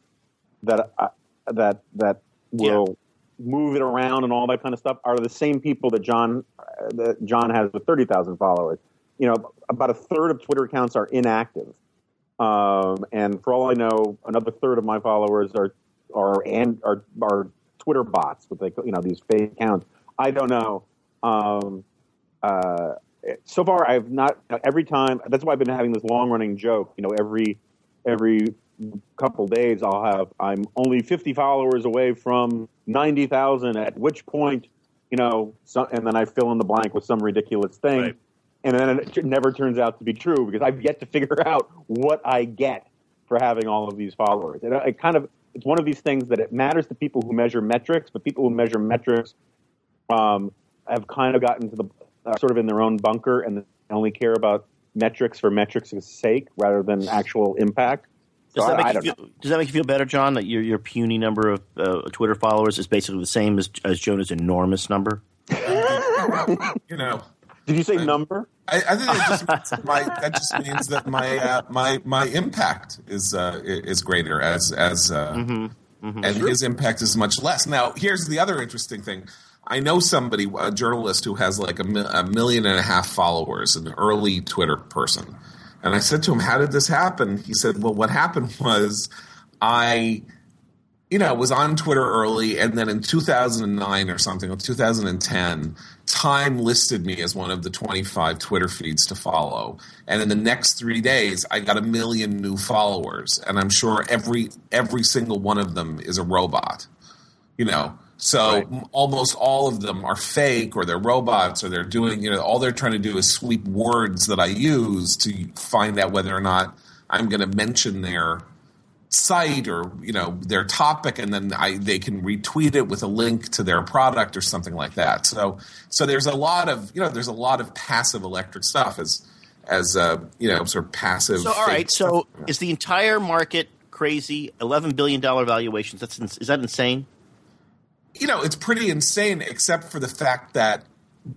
that that that will move it around and all that kind of stuff are the same people that John that John has with thirty thousand followers. You know, about a third of Twitter accounts are inactive, um, and for all I know, another third of my followers are are and are are Twitter bots with like you know these fake accounts. I don't know. Um, uh, so far, I've not. Every time, that's why I've been having this long running joke. You know, every every couple days, I'll have. I'm only 50 followers away from 90,000. At which point, you know, so, and then I fill in the blank with some ridiculous thing, Right. and then it never turns out to be true because I've yet to figure out what I get for having all of these followers. And it kind of it's one of these things that it matters to people who measure metrics, but people who measure metrics um, have kind of gotten to the uh, sort of in their own bunker and only care about metrics for metrics' sake rather than actual impact. So Does that, I, I make you don't feel, know. does that make you feel better, John? That your your puny number of uh, Twitter followers is basically the same as as Jonah's enormous number? you know, Did you say number? I, I think that just means that my that just means that my uh, my my impact is uh, is greater as as uh, Mm-hmm. and his impact is much less. Now, here's the other interesting thing. I know somebody, a journalist who has like a, a million and a half followers, an early Twitter person. And I said to him, How did this happen? He said, Well, what happened was I, you know, was on Twitter early. And then in 2009 or something, or 2010, Time listed me as one of the 25 Twitter feeds to follow. And in the next three days, I got a million new followers. And I'm sure every every single one of them is a robot you know So Right. m- almost all of them are fake or they're robots or they're doing, you know, all they're trying to do is sweep words that I use to find out whether or not I'm going to mention their site or, you know, their topic and then I they can retweet it with a link to their product or something like that. So so there's a lot of, you know, there's a lot of passive electric stuff as as uh, you know, sort of passive So all so stuff. is the entire market crazy? Eleven billion dollar valuations. That's ins- is that insane? You know, it's pretty insane, except for the fact that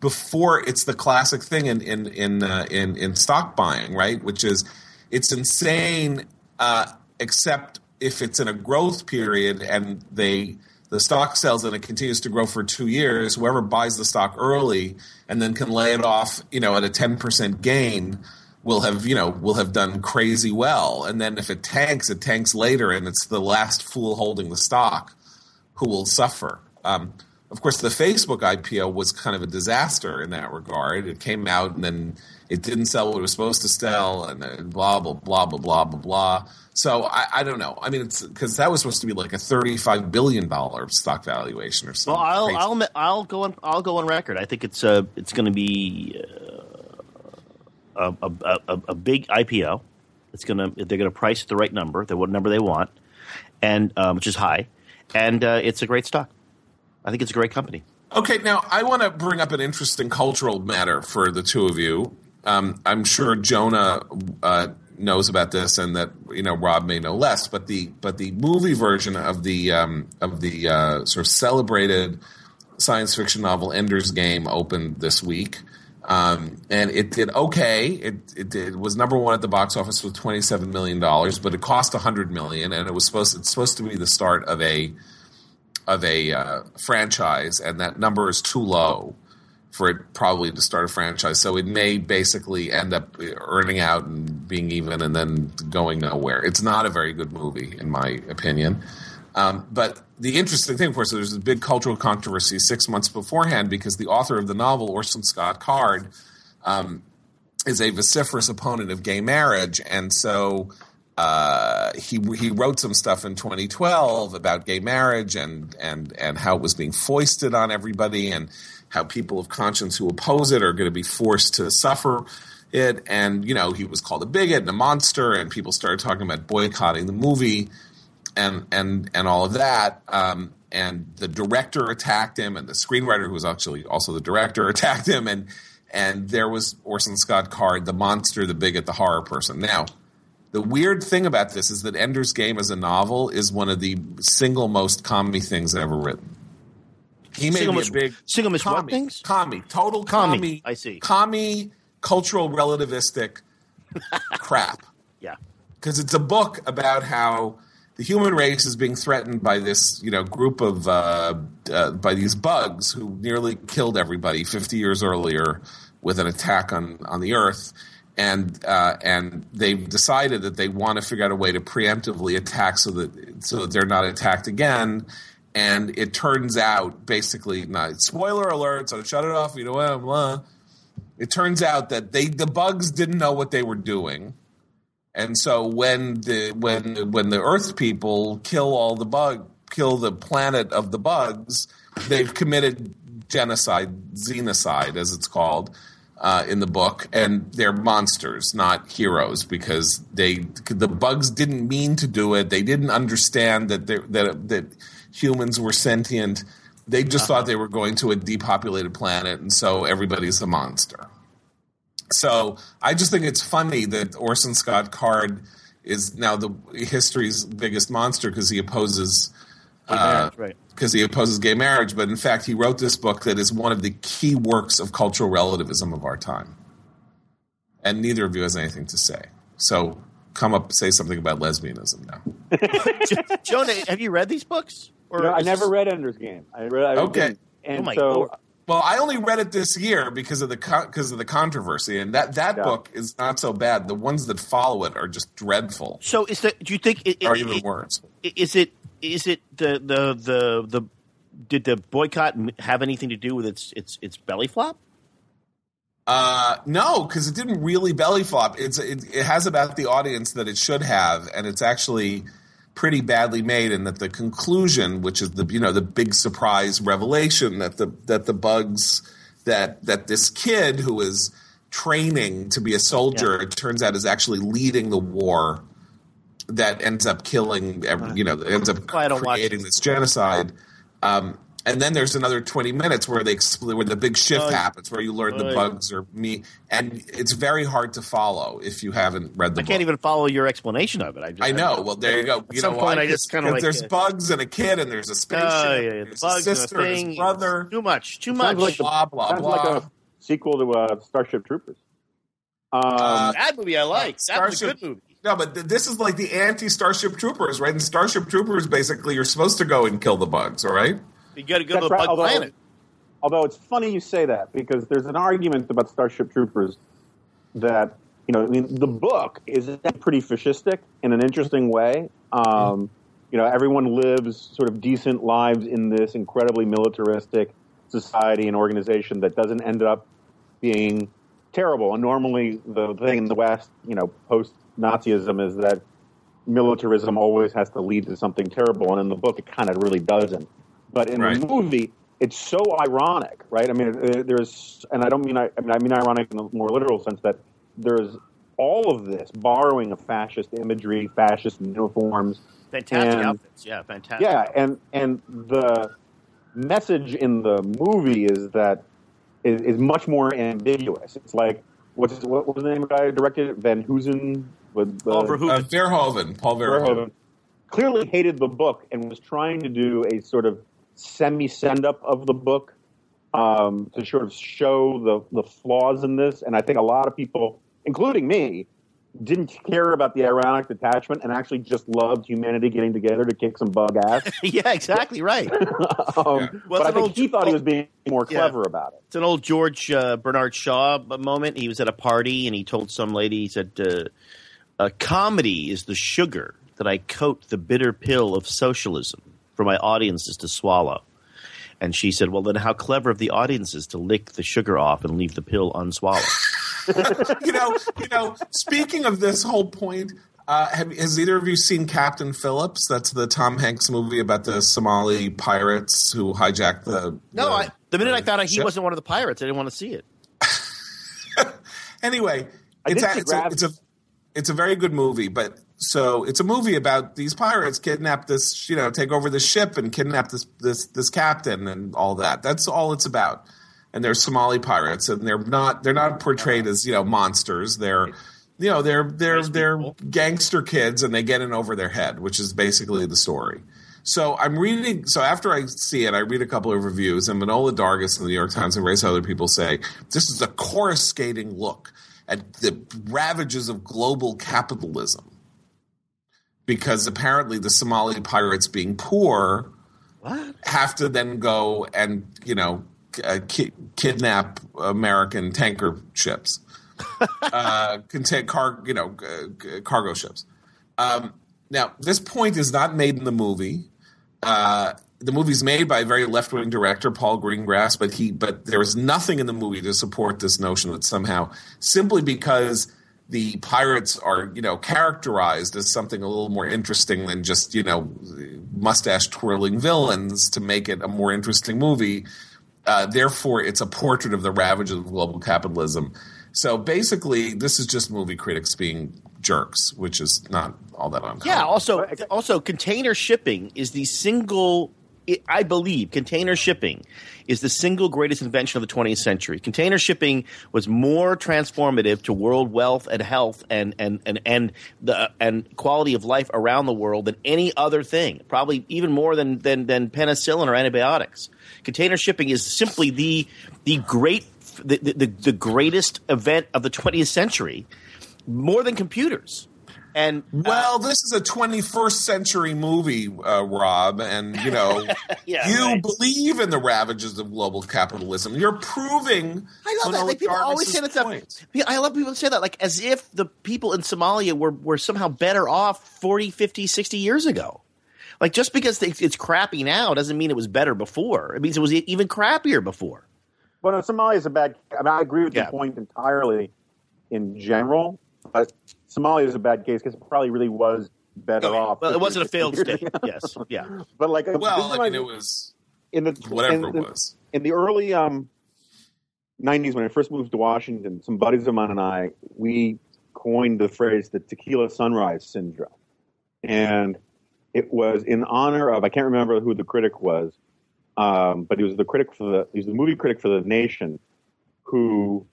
before it's the classic thing in in in uh, in, in stock buying, right? Which is it's insane, uh, except if it's in a growth period and they the stock sells and it continues to grow for two years. Whoever buys the stock early and then can lay it off, you know, at a ten percent gain. Will have you know will have done crazy well, and then if it tanks, it tanks later, and it's the last fool holding the stock who will suffer. Um, of course, the Facebook IPO was kind of a disaster in that regard. It came out and then it didn't sell what it was supposed to sell, and blah blah blah blah blah blah blah. So I, I don't know. I mean, it's because that was supposed to be like a thirty-five billion dollar stock valuation or something. Well, I'll crazy. I'll I'll go on I'll go on record. I think it's uh it's going to be uh, a, a, a a big IPO. It's gonna they're gonna price the right number, the what number they want, and um, which is high, and uh, it's a great stock. I think it's a great company. Okay, now I want to bring up an interesting cultural matter for the two of you. Um, I'm sure Jonah uh, knows about this, and that you know Rob may know less. But the but the movie version of the um, of the uh, sort of celebrated science fiction novel Ender's Game opened this week, um, and it did okay. It it did, was number one at the box office with twenty seven million dollars, but it cost hundred million, and it was supposed it's supposed to be the start of a of a uh, franchise, and that number is too low for it probably to start a franchise. So it may basically end up earning out and being even, and then going nowhere. It's not a very good movie, in my opinion. Um, but the interesting thing, of course, there's a big cultural controversy six months beforehand because the author of the novel, Orson Scott Card, um, is a vociferous opponent of gay marriage, and so uh, he he wrote some stuff in 2012 about gay marriage and and and how it was being foisted on everybody, and how people of conscience who oppose it are going to be forced to suffer it. And you know, he was called a bigot and a monster, and people started talking about boycotting the movie and and and all of that. Um, and the director attacked him, and the screenwriter, who was actually also the director, attacked him, and and there was Orson Scott Card, the monster, the bigot, the horror person. Now, the weird thing about this is that Ender's Game as a novel is one of the single most commie things ever written. He may Single be most- a big single most what commie, things? commie, total Commie, commie. I see. Commie, cultural relativistic crap Yeah. because it's a book about how the human race is being threatened by this, you know, group of uh, uh, by these bugs who nearly killed everybody 50 years earlier with an attack on on the Earth, and uh, and they've decided that they want to figure out a way to preemptively attack so that so that they're not attacked again. And it turns out, basically, not spoiler alert. So shut it off. You know what? Blah. It turns out that they the bugs didn't know what they were doing. And so when the when when the Earth people kill all the bug kill the planet of the bugs, they've committed genocide, xenocide as it's called uh, in the book, and they're monsters, not heroes, because they the bugs didn't mean to do it. They didn't understand that they- that that humans were sentient. They just thought they were going to a depopulated planet, and so everybody's a monster. So I just think it's funny that Orson Scott Card is now the history's biggest monster because he opposes uh, right. Because he opposes gay marriage. But in fact, he wrote this book that is one of the key works of cultural relativism of our time. And neither of you has anything to say. So come up, say something about lesbianism now. Jonah, have you read these books? Or No, I never this- read Ender's Game. I read, I Okay. didn't. And Oh my so Lord. Well, I only read it this year because of the because of the controversy, and that that Yeah. book is not so bad. The ones that follow it are just dreadful, So is that? Do you think? It, or it- even it- worse. is it? Is it the the the the? Did the boycott have anything to do with its its its belly flop? Uh, no, because it didn't really belly flop. It's it, it has about the audience that it should have, and it's actually pretty badly made, and that the conclusion, which is the you know the big surprise revelation that the that the bugs that that this kid who is training to be a soldier, yeah. it turns out is actually leading the war that ends up killing, you know, ends up creating this genocide. Um, and then there's another 20 minutes where they explain where the big shift uh, happens where you learn uh, the bugs are me and it's very hard to follow if you haven't read the book. I book. can't even follow your explanation of it. I, just, I know. I well, there you go. At you some know, point, I just kind of like there's bugs and a kid and there's a spaceship. Uh, yeah, yeah. The bugs, a sister, and a thing, brother. Too much. Too much. Like blah blah blah. Like a sequel to uh, Starship Troopers. Um, uh, that movie I like. That was a good movie. No, but th- this is like the anti Starship Troopers, right? And Starship Troopers, basically, you're supposed to go and kill the bugs, all right? You got to go That's to the right. bug although, planet. Although it's funny you say that because there's an argument about Starship Troopers that you know, I mean, the book is pretty fascistic in an interesting way. Um, you know, everyone lives sort of decent lives in this incredibly militaristic society and organization that doesn't end up being terrible. And normally, the thing in the West, you know, post Nazism is that militarism always has to lead to something terrible, and in the book, it kind of really doesn't. But in right. the movie, it's so ironic, right? I mean, there's, and I don't mean I, I mean I mean ironic in the more literal sense that there's all of this borrowing of fascist imagery, fascist uniforms, fantastic and, outfits, yeah, fantastic. Yeah, and and the message in the movie is that is, is much more ambiguous. It's like what's what was the name of the guy who directed it? Van Hoosen with Paul Verhoeven. Uh, Verhoeven. Paul Verhoeven. Verhoeven. Clearly hated the book and was trying to do a sort of semi send up of the book um, to sort of show the, the flaws in this. And I think a lot of people, including me, didn't care about the ironic detachment and actually just loved humanity getting together to kick some bug ass. yeah, exactly right. um, yeah. well, but I think old, he thought he was being more clever about it. It's an old George uh, Bernard Shaw moment. He was at a party and he told some lady, he said, uh, "A comedy is the sugar that I coat the bitter pill of socialism for my audiences to swallow." And she said, "Well, then how clever of the audiences to lick the sugar off and leave the pill unswallowed." you know, you know. Speaking of this whole point, uh, have, has either of you seen Captain Phillips? That's the Tom Hanks movie about the Somali pirates who hijacked the. No, the, I, the minute I found out he wasn't one of the pirates, I didn't want to see it. anyway, it's a, it's, a, it's a it's a very good movie, but so it's a movie about these pirates kidnap this, you know, take over the ship and kidnap this this this captain and all that. That's all it's about and they're Somali pirates, and they're not they're not portrayed as you know monsters. They're you know they're they're they're gangster kids, and they get in over their head, which is basically the story. So I'm reading. So after I see it, I read a couple of reviews, and Manohla Dargis in the New York Times and various other people say this is a coruscating look at the ravages of global capitalism, because apparently the Somali pirates, being poor, what? have to then go and you know uh, ki- kidnap American tanker ships, uh, contain car, you know, uh, cargo ships. Um, now, this point is not made in the movie. Uh, the movie's made by a very left wing director, Paul Greengrass, but he but there is nothing in the movie to support this notion that somehow simply because the pirates are you know characterized as something a little more interesting than just you know mustache twirling villains to make it a more interesting movie uh, therefore, it's a portrait of the ravages of global capitalism. So basically, this is just movie critics being jerks, which is not all that uncommon. Yeah. Also, also, container shipping is the single. I believe container shipping is the single greatest invention of the 20th century. Container shipping was more transformative to world wealth and health and and and and the and quality of life around the world than any other thing. Probably even more than than than penicillin or antibiotics. Container shipping is simply the the great the, the, the greatest event of the 20th century, more than computers. And uh, well, this is a 21st century movie, uh, Rob, and you know yeah, you right. believe in the ravages of global capitalism. You're proving. I love that. Like, people always say that stuff. I love people say that, like as if the people in Somalia were were somehow better off 40, 50, 60 years ago. Like just because it's crappy now doesn't mean it was better before. It means it was even crappier before. Well, no, Somalia is a bad. I, mean, I agree with yeah. the point entirely in general, but Somalia is a bad case because it probably really was better Oh, yeah. off. Well, it wasn't a failed state. Yes. Yeah. but like, Well, I mean, my- it was in the whatever in, it was. in the early um, 90s when I first moved to Washington, some buddies of mine and I, we coined the phrase the tequila sunrise syndrome. And it was in honor of, I can't remember who the critic was, um, but he was the critic for the, he was the movie critic for The Nation who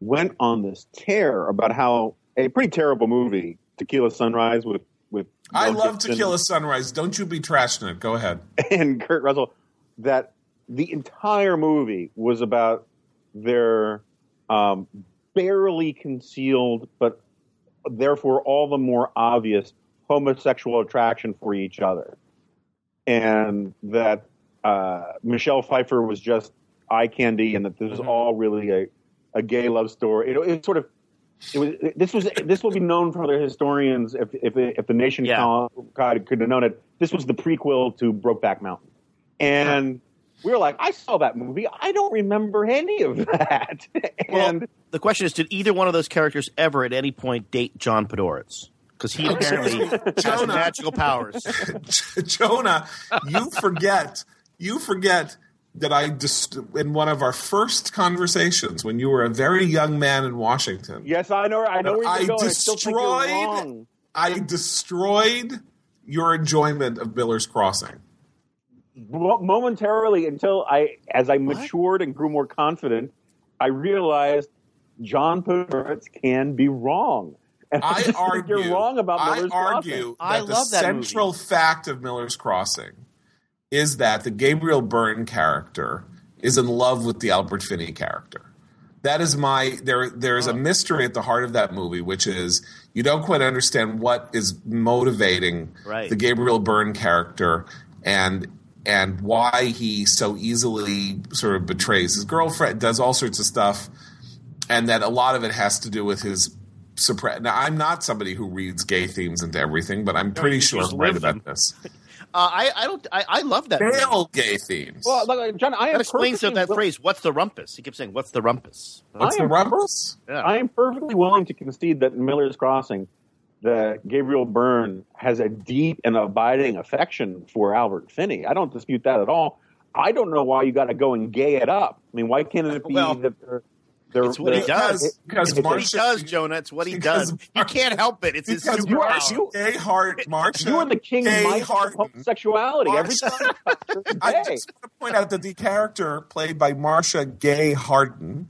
went on this tear about how a pretty terrible movie, Tequila Sunrise with, with I love Gibson Tequila Sunrise. Don't you be trashing it. Go ahead. and Kurt Russell that the entire movie was about their um, barely concealed, but therefore all the more obvious homosexual attraction for each other, and that uh, Michelle Pfeiffer was just eye candy, and that this was all really a, a gay love story. It, it sort of. It was, this was this will be known for other historians if if, if the nation Yeah. could could have known it. This was the prequel to Brokeback Mountain, and we were like, I saw that movie. I don't remember any of that. and The question is, did either one of those characters ever at any point date John Podhoretz? Because he apparently has magical powers. Jonah, you forget, you forget that I just in one of our first conversations when you were a very young man in Washington, yes, I know. I know where you're I going. I still think you're destroyed- wrong. I destroyed your enjoyment of Miller's Crossing. Momentarily until I, as I matured and grew more confident, I realized John Podhoretz can be wrong. And I just think argue. you're wrong about I Miller's Crossing. argue that I the love that movie. central fact of Miller's Crossing is that the Gabriel Byrne character is in love with the Albert Finney character. That is my there. There is a oh. mystery at the heart of that movie, which is you don't quite understand what is motivating Right. the Gabriel Byrne character and and why he so easily sort of betrays his girlfriend, does all sorts of stuff, and that a lot of it has to do with his suppress. Now, I'm not somebody who reads gay themes into everything, but I'm pretty you sure I'm right about them. this. Uh, I, I don't. I, I love that. movie. Male gay themes. Well, look, John, I am That explains perfectly that will- phrase. What's the rumpus? He keeps saying, "What's the rumpus?" What's the rumpus? Yeah. I am perfectly willing to concede that in Miller's Crossing, that Gabriel Byrne has a deep and abiding affection for Albert Finney. I don't dispute that at all. I don't know why you got to go and gay it up. I mean, why can't it be Well, that they're, they're, it's what he they're- does. it- Because it's- What he does, Jonah. It's what he does. He can't help it. It's his Because superpower. Marcia Gay Hart, Marcia you are the king Gay of my Harden. homosexuality. Every time you touch her, it's I just want to point out that the character played by Marcia Gay Harden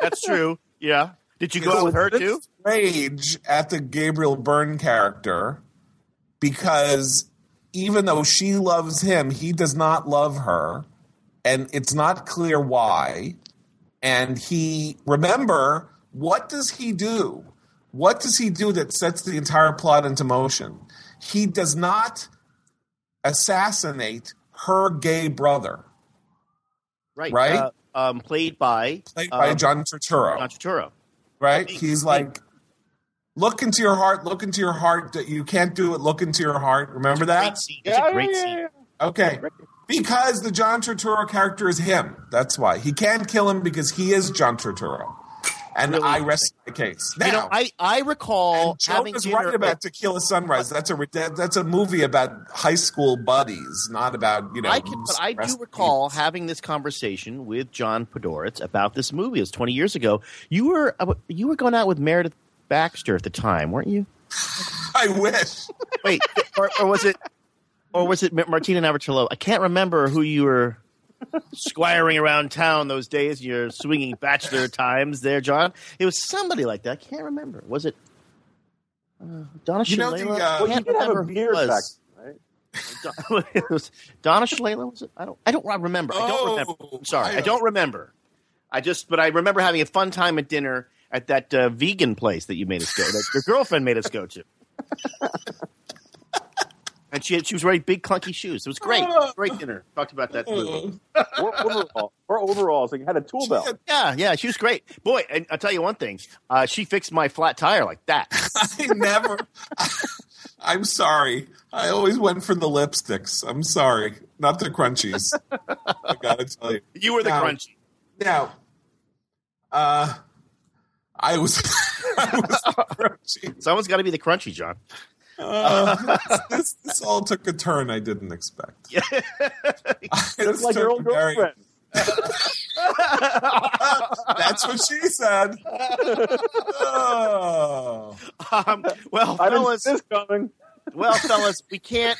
That's true. Yeah. Did you go out with her too? Rage at the Gabriel Byrne character because even though she loves him, he does not love her, and it's not clear why. And he remember what does he do? What does he do that sets the entire plot into motion? He does not assassinate her gay brother, Right. Right? Uh, um, played by played by um, John Turturro. John Turturro. right? Think, He's think. like, look into your heart, look into your heart. That You can't do it. Look into your heart. Remember that? It's a great yeah, scene. yeah, yeah. Okay. Because the John Turturro character is him. That's why he can't kill him because he is John Turturro, and Really I rest my case. Now, You know, I, I recall and having Jonah's dinner right about Tequila Sunrise. That's a that- that's a movie about high school buddies, not about you know. I can, but I do recall having this conversation with John Podhoretz about this movie. It was twenty years ago. You were uh, you were going out with Meredith Baxter at the time, weren't you? I wish. Wait, or, or was it, or was it Martina Navratilova? I can't remember who you were squiring around town those days. Your swinging bachelor times there, John. It was somebody like that. I can't remember. Was it uh, Donna You know the, Shalala? uh, I Well, you can't have remember a who it was. back, right? It was Donna Shalala. Was it? I don't. I don't remember. I don't remember. Oh, I'm sorry. I I don't remember. I just, but I remember having a fun time at dinner at that uh, vegan place that you made us go. That your girlfriend made us go to. and she had, she was wearing big clunky shoes. It was great. Great dinner. Talked about that. Or overall, or overalls. Like, had a tool belt. Yeah, yeah, she was great. Boy, and I'll tell you one thing. Uh, she fixed my flat tire like that. I never. I'm sorry. I always went for the lipsticks. I'm sorry, not the crunchies. I gotta tell you. You were the Now- crunchy. Now, uh, I was, I was the crunchy. Someone's got to be the crunchy, John. Uh, this, this all took a turn I didn't expect. Yeah. Just like your old Very- girlfriend. That's what she said. Oh. um, well, I didn't fellas, see this coming. well, fellas, we can't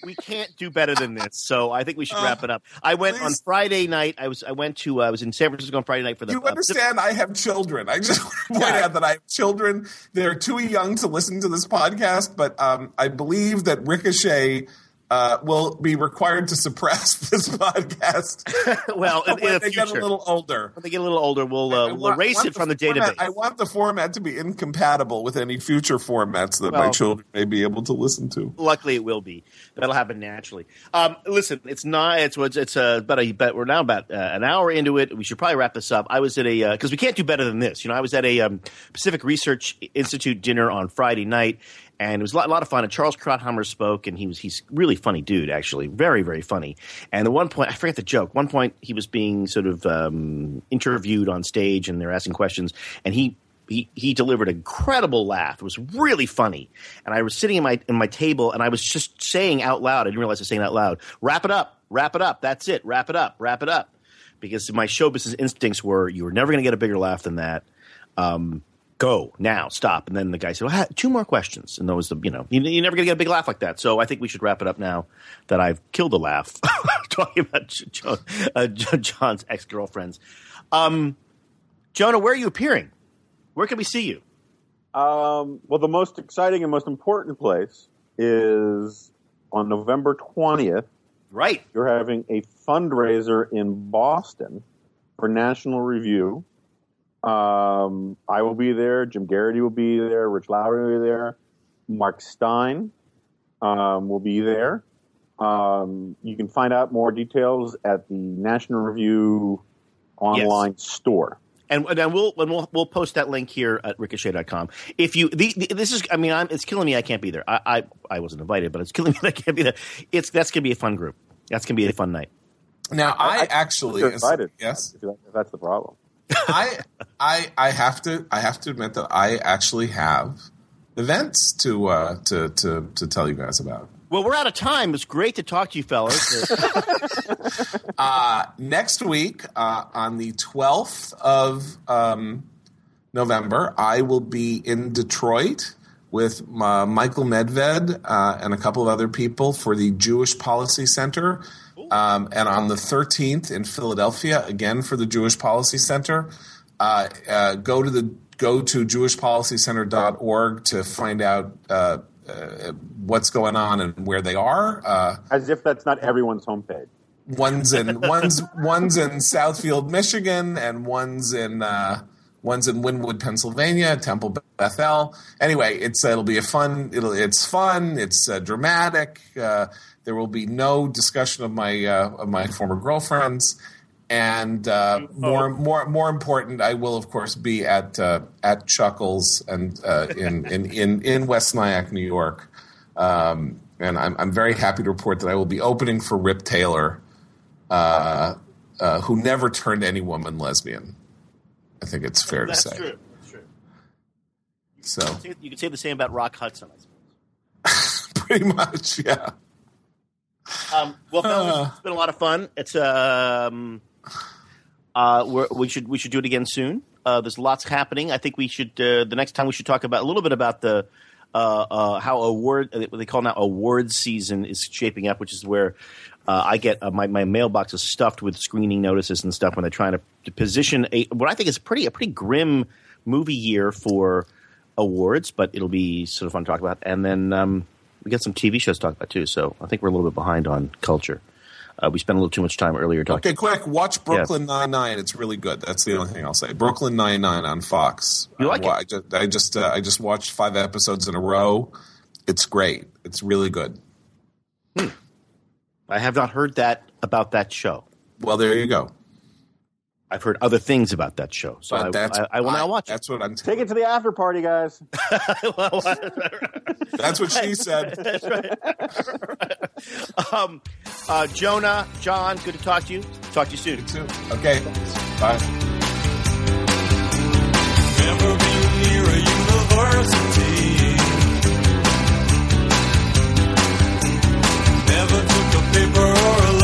we can't do better than this. So I think we should Uh, wrap it up. I went on. Friday night. I was I went to uh, I was in San Francisco on Friday night for the. You uh, understand? I have children. I just want to point Yeah. out that I have children. They're too young to listen to this podcast, but um, I believe that Ricochet uh, will be required to suppress this podcast well, in, in when the they get a little older. when they get a little older, we'll uh, we'll erase it from the, format- database. I want the format to be incompatible with any future formats that my children may be able to listen to. Luckily, it will be. That'll happen naturally. Um, listen, it's not. It's it's, it's uh, about a. But we're now about uh, an hour into it. We should probably wrap this up. I was at a because we can't do better than this. You know, I was at a um, Pacific Research Institute dinner on Friday night, and it was a lot, a lot of fun. And Charles Krauthammer spoke, and he was he's really funny dude, actually, very very funny. And at one point, I forget the joke. One point, he was being sort of um, interviewed on stage, and they're asking questions, and he he he delivered an incredible laugh. It was really funny, and I was sitting in my in my table, and I was just saying out loud. I didn't realize I was saying out loud. Wrap it up, wrap it up. That's it. Wrap it up, wrap it up. Because my show business instincts were you were never going to get a bigger laugh than that. Um, go now, stop. And then the guy said, well, two more questions, and that was the you know you, you're never going to get a big laugh like that. So I think we should wrap it up now that I've killed a laugh talking about John, uh, John's ex girlfriends. Um, Jonah, where are you appearing? Where can we see you? Um, well, the most exciting and most important place is on November 20th. Right. You're having a fundraiser in Boston for National Review. Um, I will be there. Jim Geraghty will be there. Rich Lowry will be there. Mark Steyn um, will be there. Um, you can find out more details at the National Review online store. And, and then we'll, and we'll we'll post that link here at ricochet.com. If you the, the, this is I mean I'm, it's killing me I can't be there. I, I I wasn't invited, but it's killing me that I can't be there. It's that's gonna be a fun group. That's gonna be a fun night. Now, I, I- actually, You're invited. yes, if that's the problem. I, I, I have to, I have to admit that I actually have events to, uh, to, to, to tell you guys about. Well, we're out of time. It's great to talk to you, fellas. Uh, next week, uh, on the 12th of um, November, I will be in Detroit with uh, Michael Medved uh, and a couple of other people for the Jewish Policy Center. Um, and on the 13th in Philadelphia, again for the Jewish Policy Center. Uh, uh, go to the go to jewishpolicycenter.org to find out uh, uh, what's going on and where they are. Uh, As if that's not everyone's homepage. one's in one's one's in Southfield, Michigan, and one's in uh, one's in Wynnewood, Pennsylvania, Temple Bethel. Anyway, it's it'll be a fun. It'll it's fun. It's uh, dramatic. Uh, there will be no discussion of my uh, of my former girlfriends. And uh, more, more, more important, I will of course be at uh, at Chuckles and uh, in, in in in West Nyack, New York, um, and I'm I'm very happy to report that I will be opening for Rip Taylor, uh, uh, who never turned any woman lesbian. I think it's fair to say. That's true. So You could say the same about Rock Hudson, I suppose. pretty much, yeah. Um, well, fellas, Uh. it's been a lot of fun. It's um, uh, we're, we should we should do it again soon. Uh, there's lots happening. I think we should uh, the next time we should talk about a little bit about the uh, uh, how award what they call now award season is shaping up, which is where uh, I get uh, my my mailbox is stuffed with screening notices and stuff when they're trying to, to position a what I think is pretty a pretty grim movie year for awards, but it'll be sort of fun to talk about. And then um, we got some TV shows to talk about too. So I think we're a little bit behind on culture. Uh, we spent a little too much time earlier talking. Okay, quick, watch Brooklyn Nine Nine. It's really good. That's the only thing I'll say. Brooklyn Nine Nine on Fox. You like Uh, it? I just I just, uh, I just watched five episodes in a row. It's great. It's really good. I have not heard that about that show. Well, there you go. I've heard other things about that show, so I, I, I will not watch that's it. That's what I'm. taking Take it to the after party, guys. that's what she said. that's right. um, uh, Jonah, John, good to talk to you. Talk to you soon. soon. Okay. Bye. Never been near a university. Never paper or a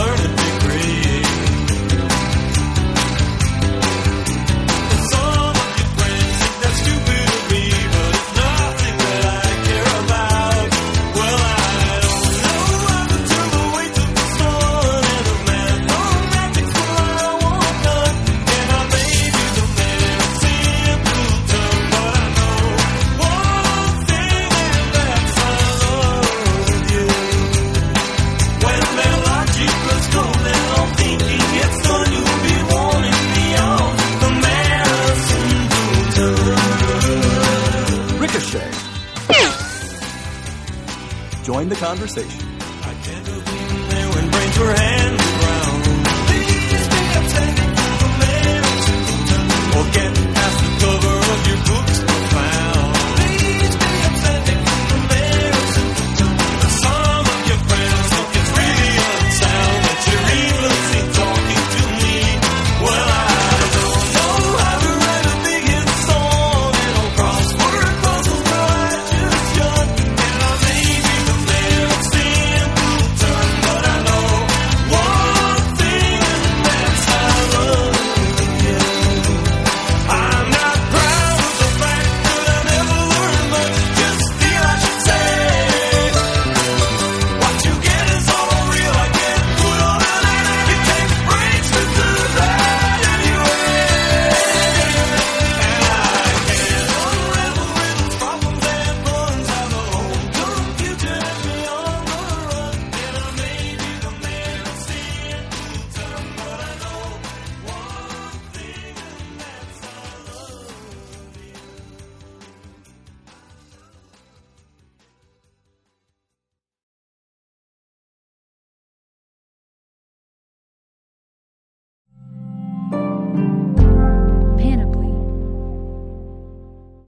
conversation.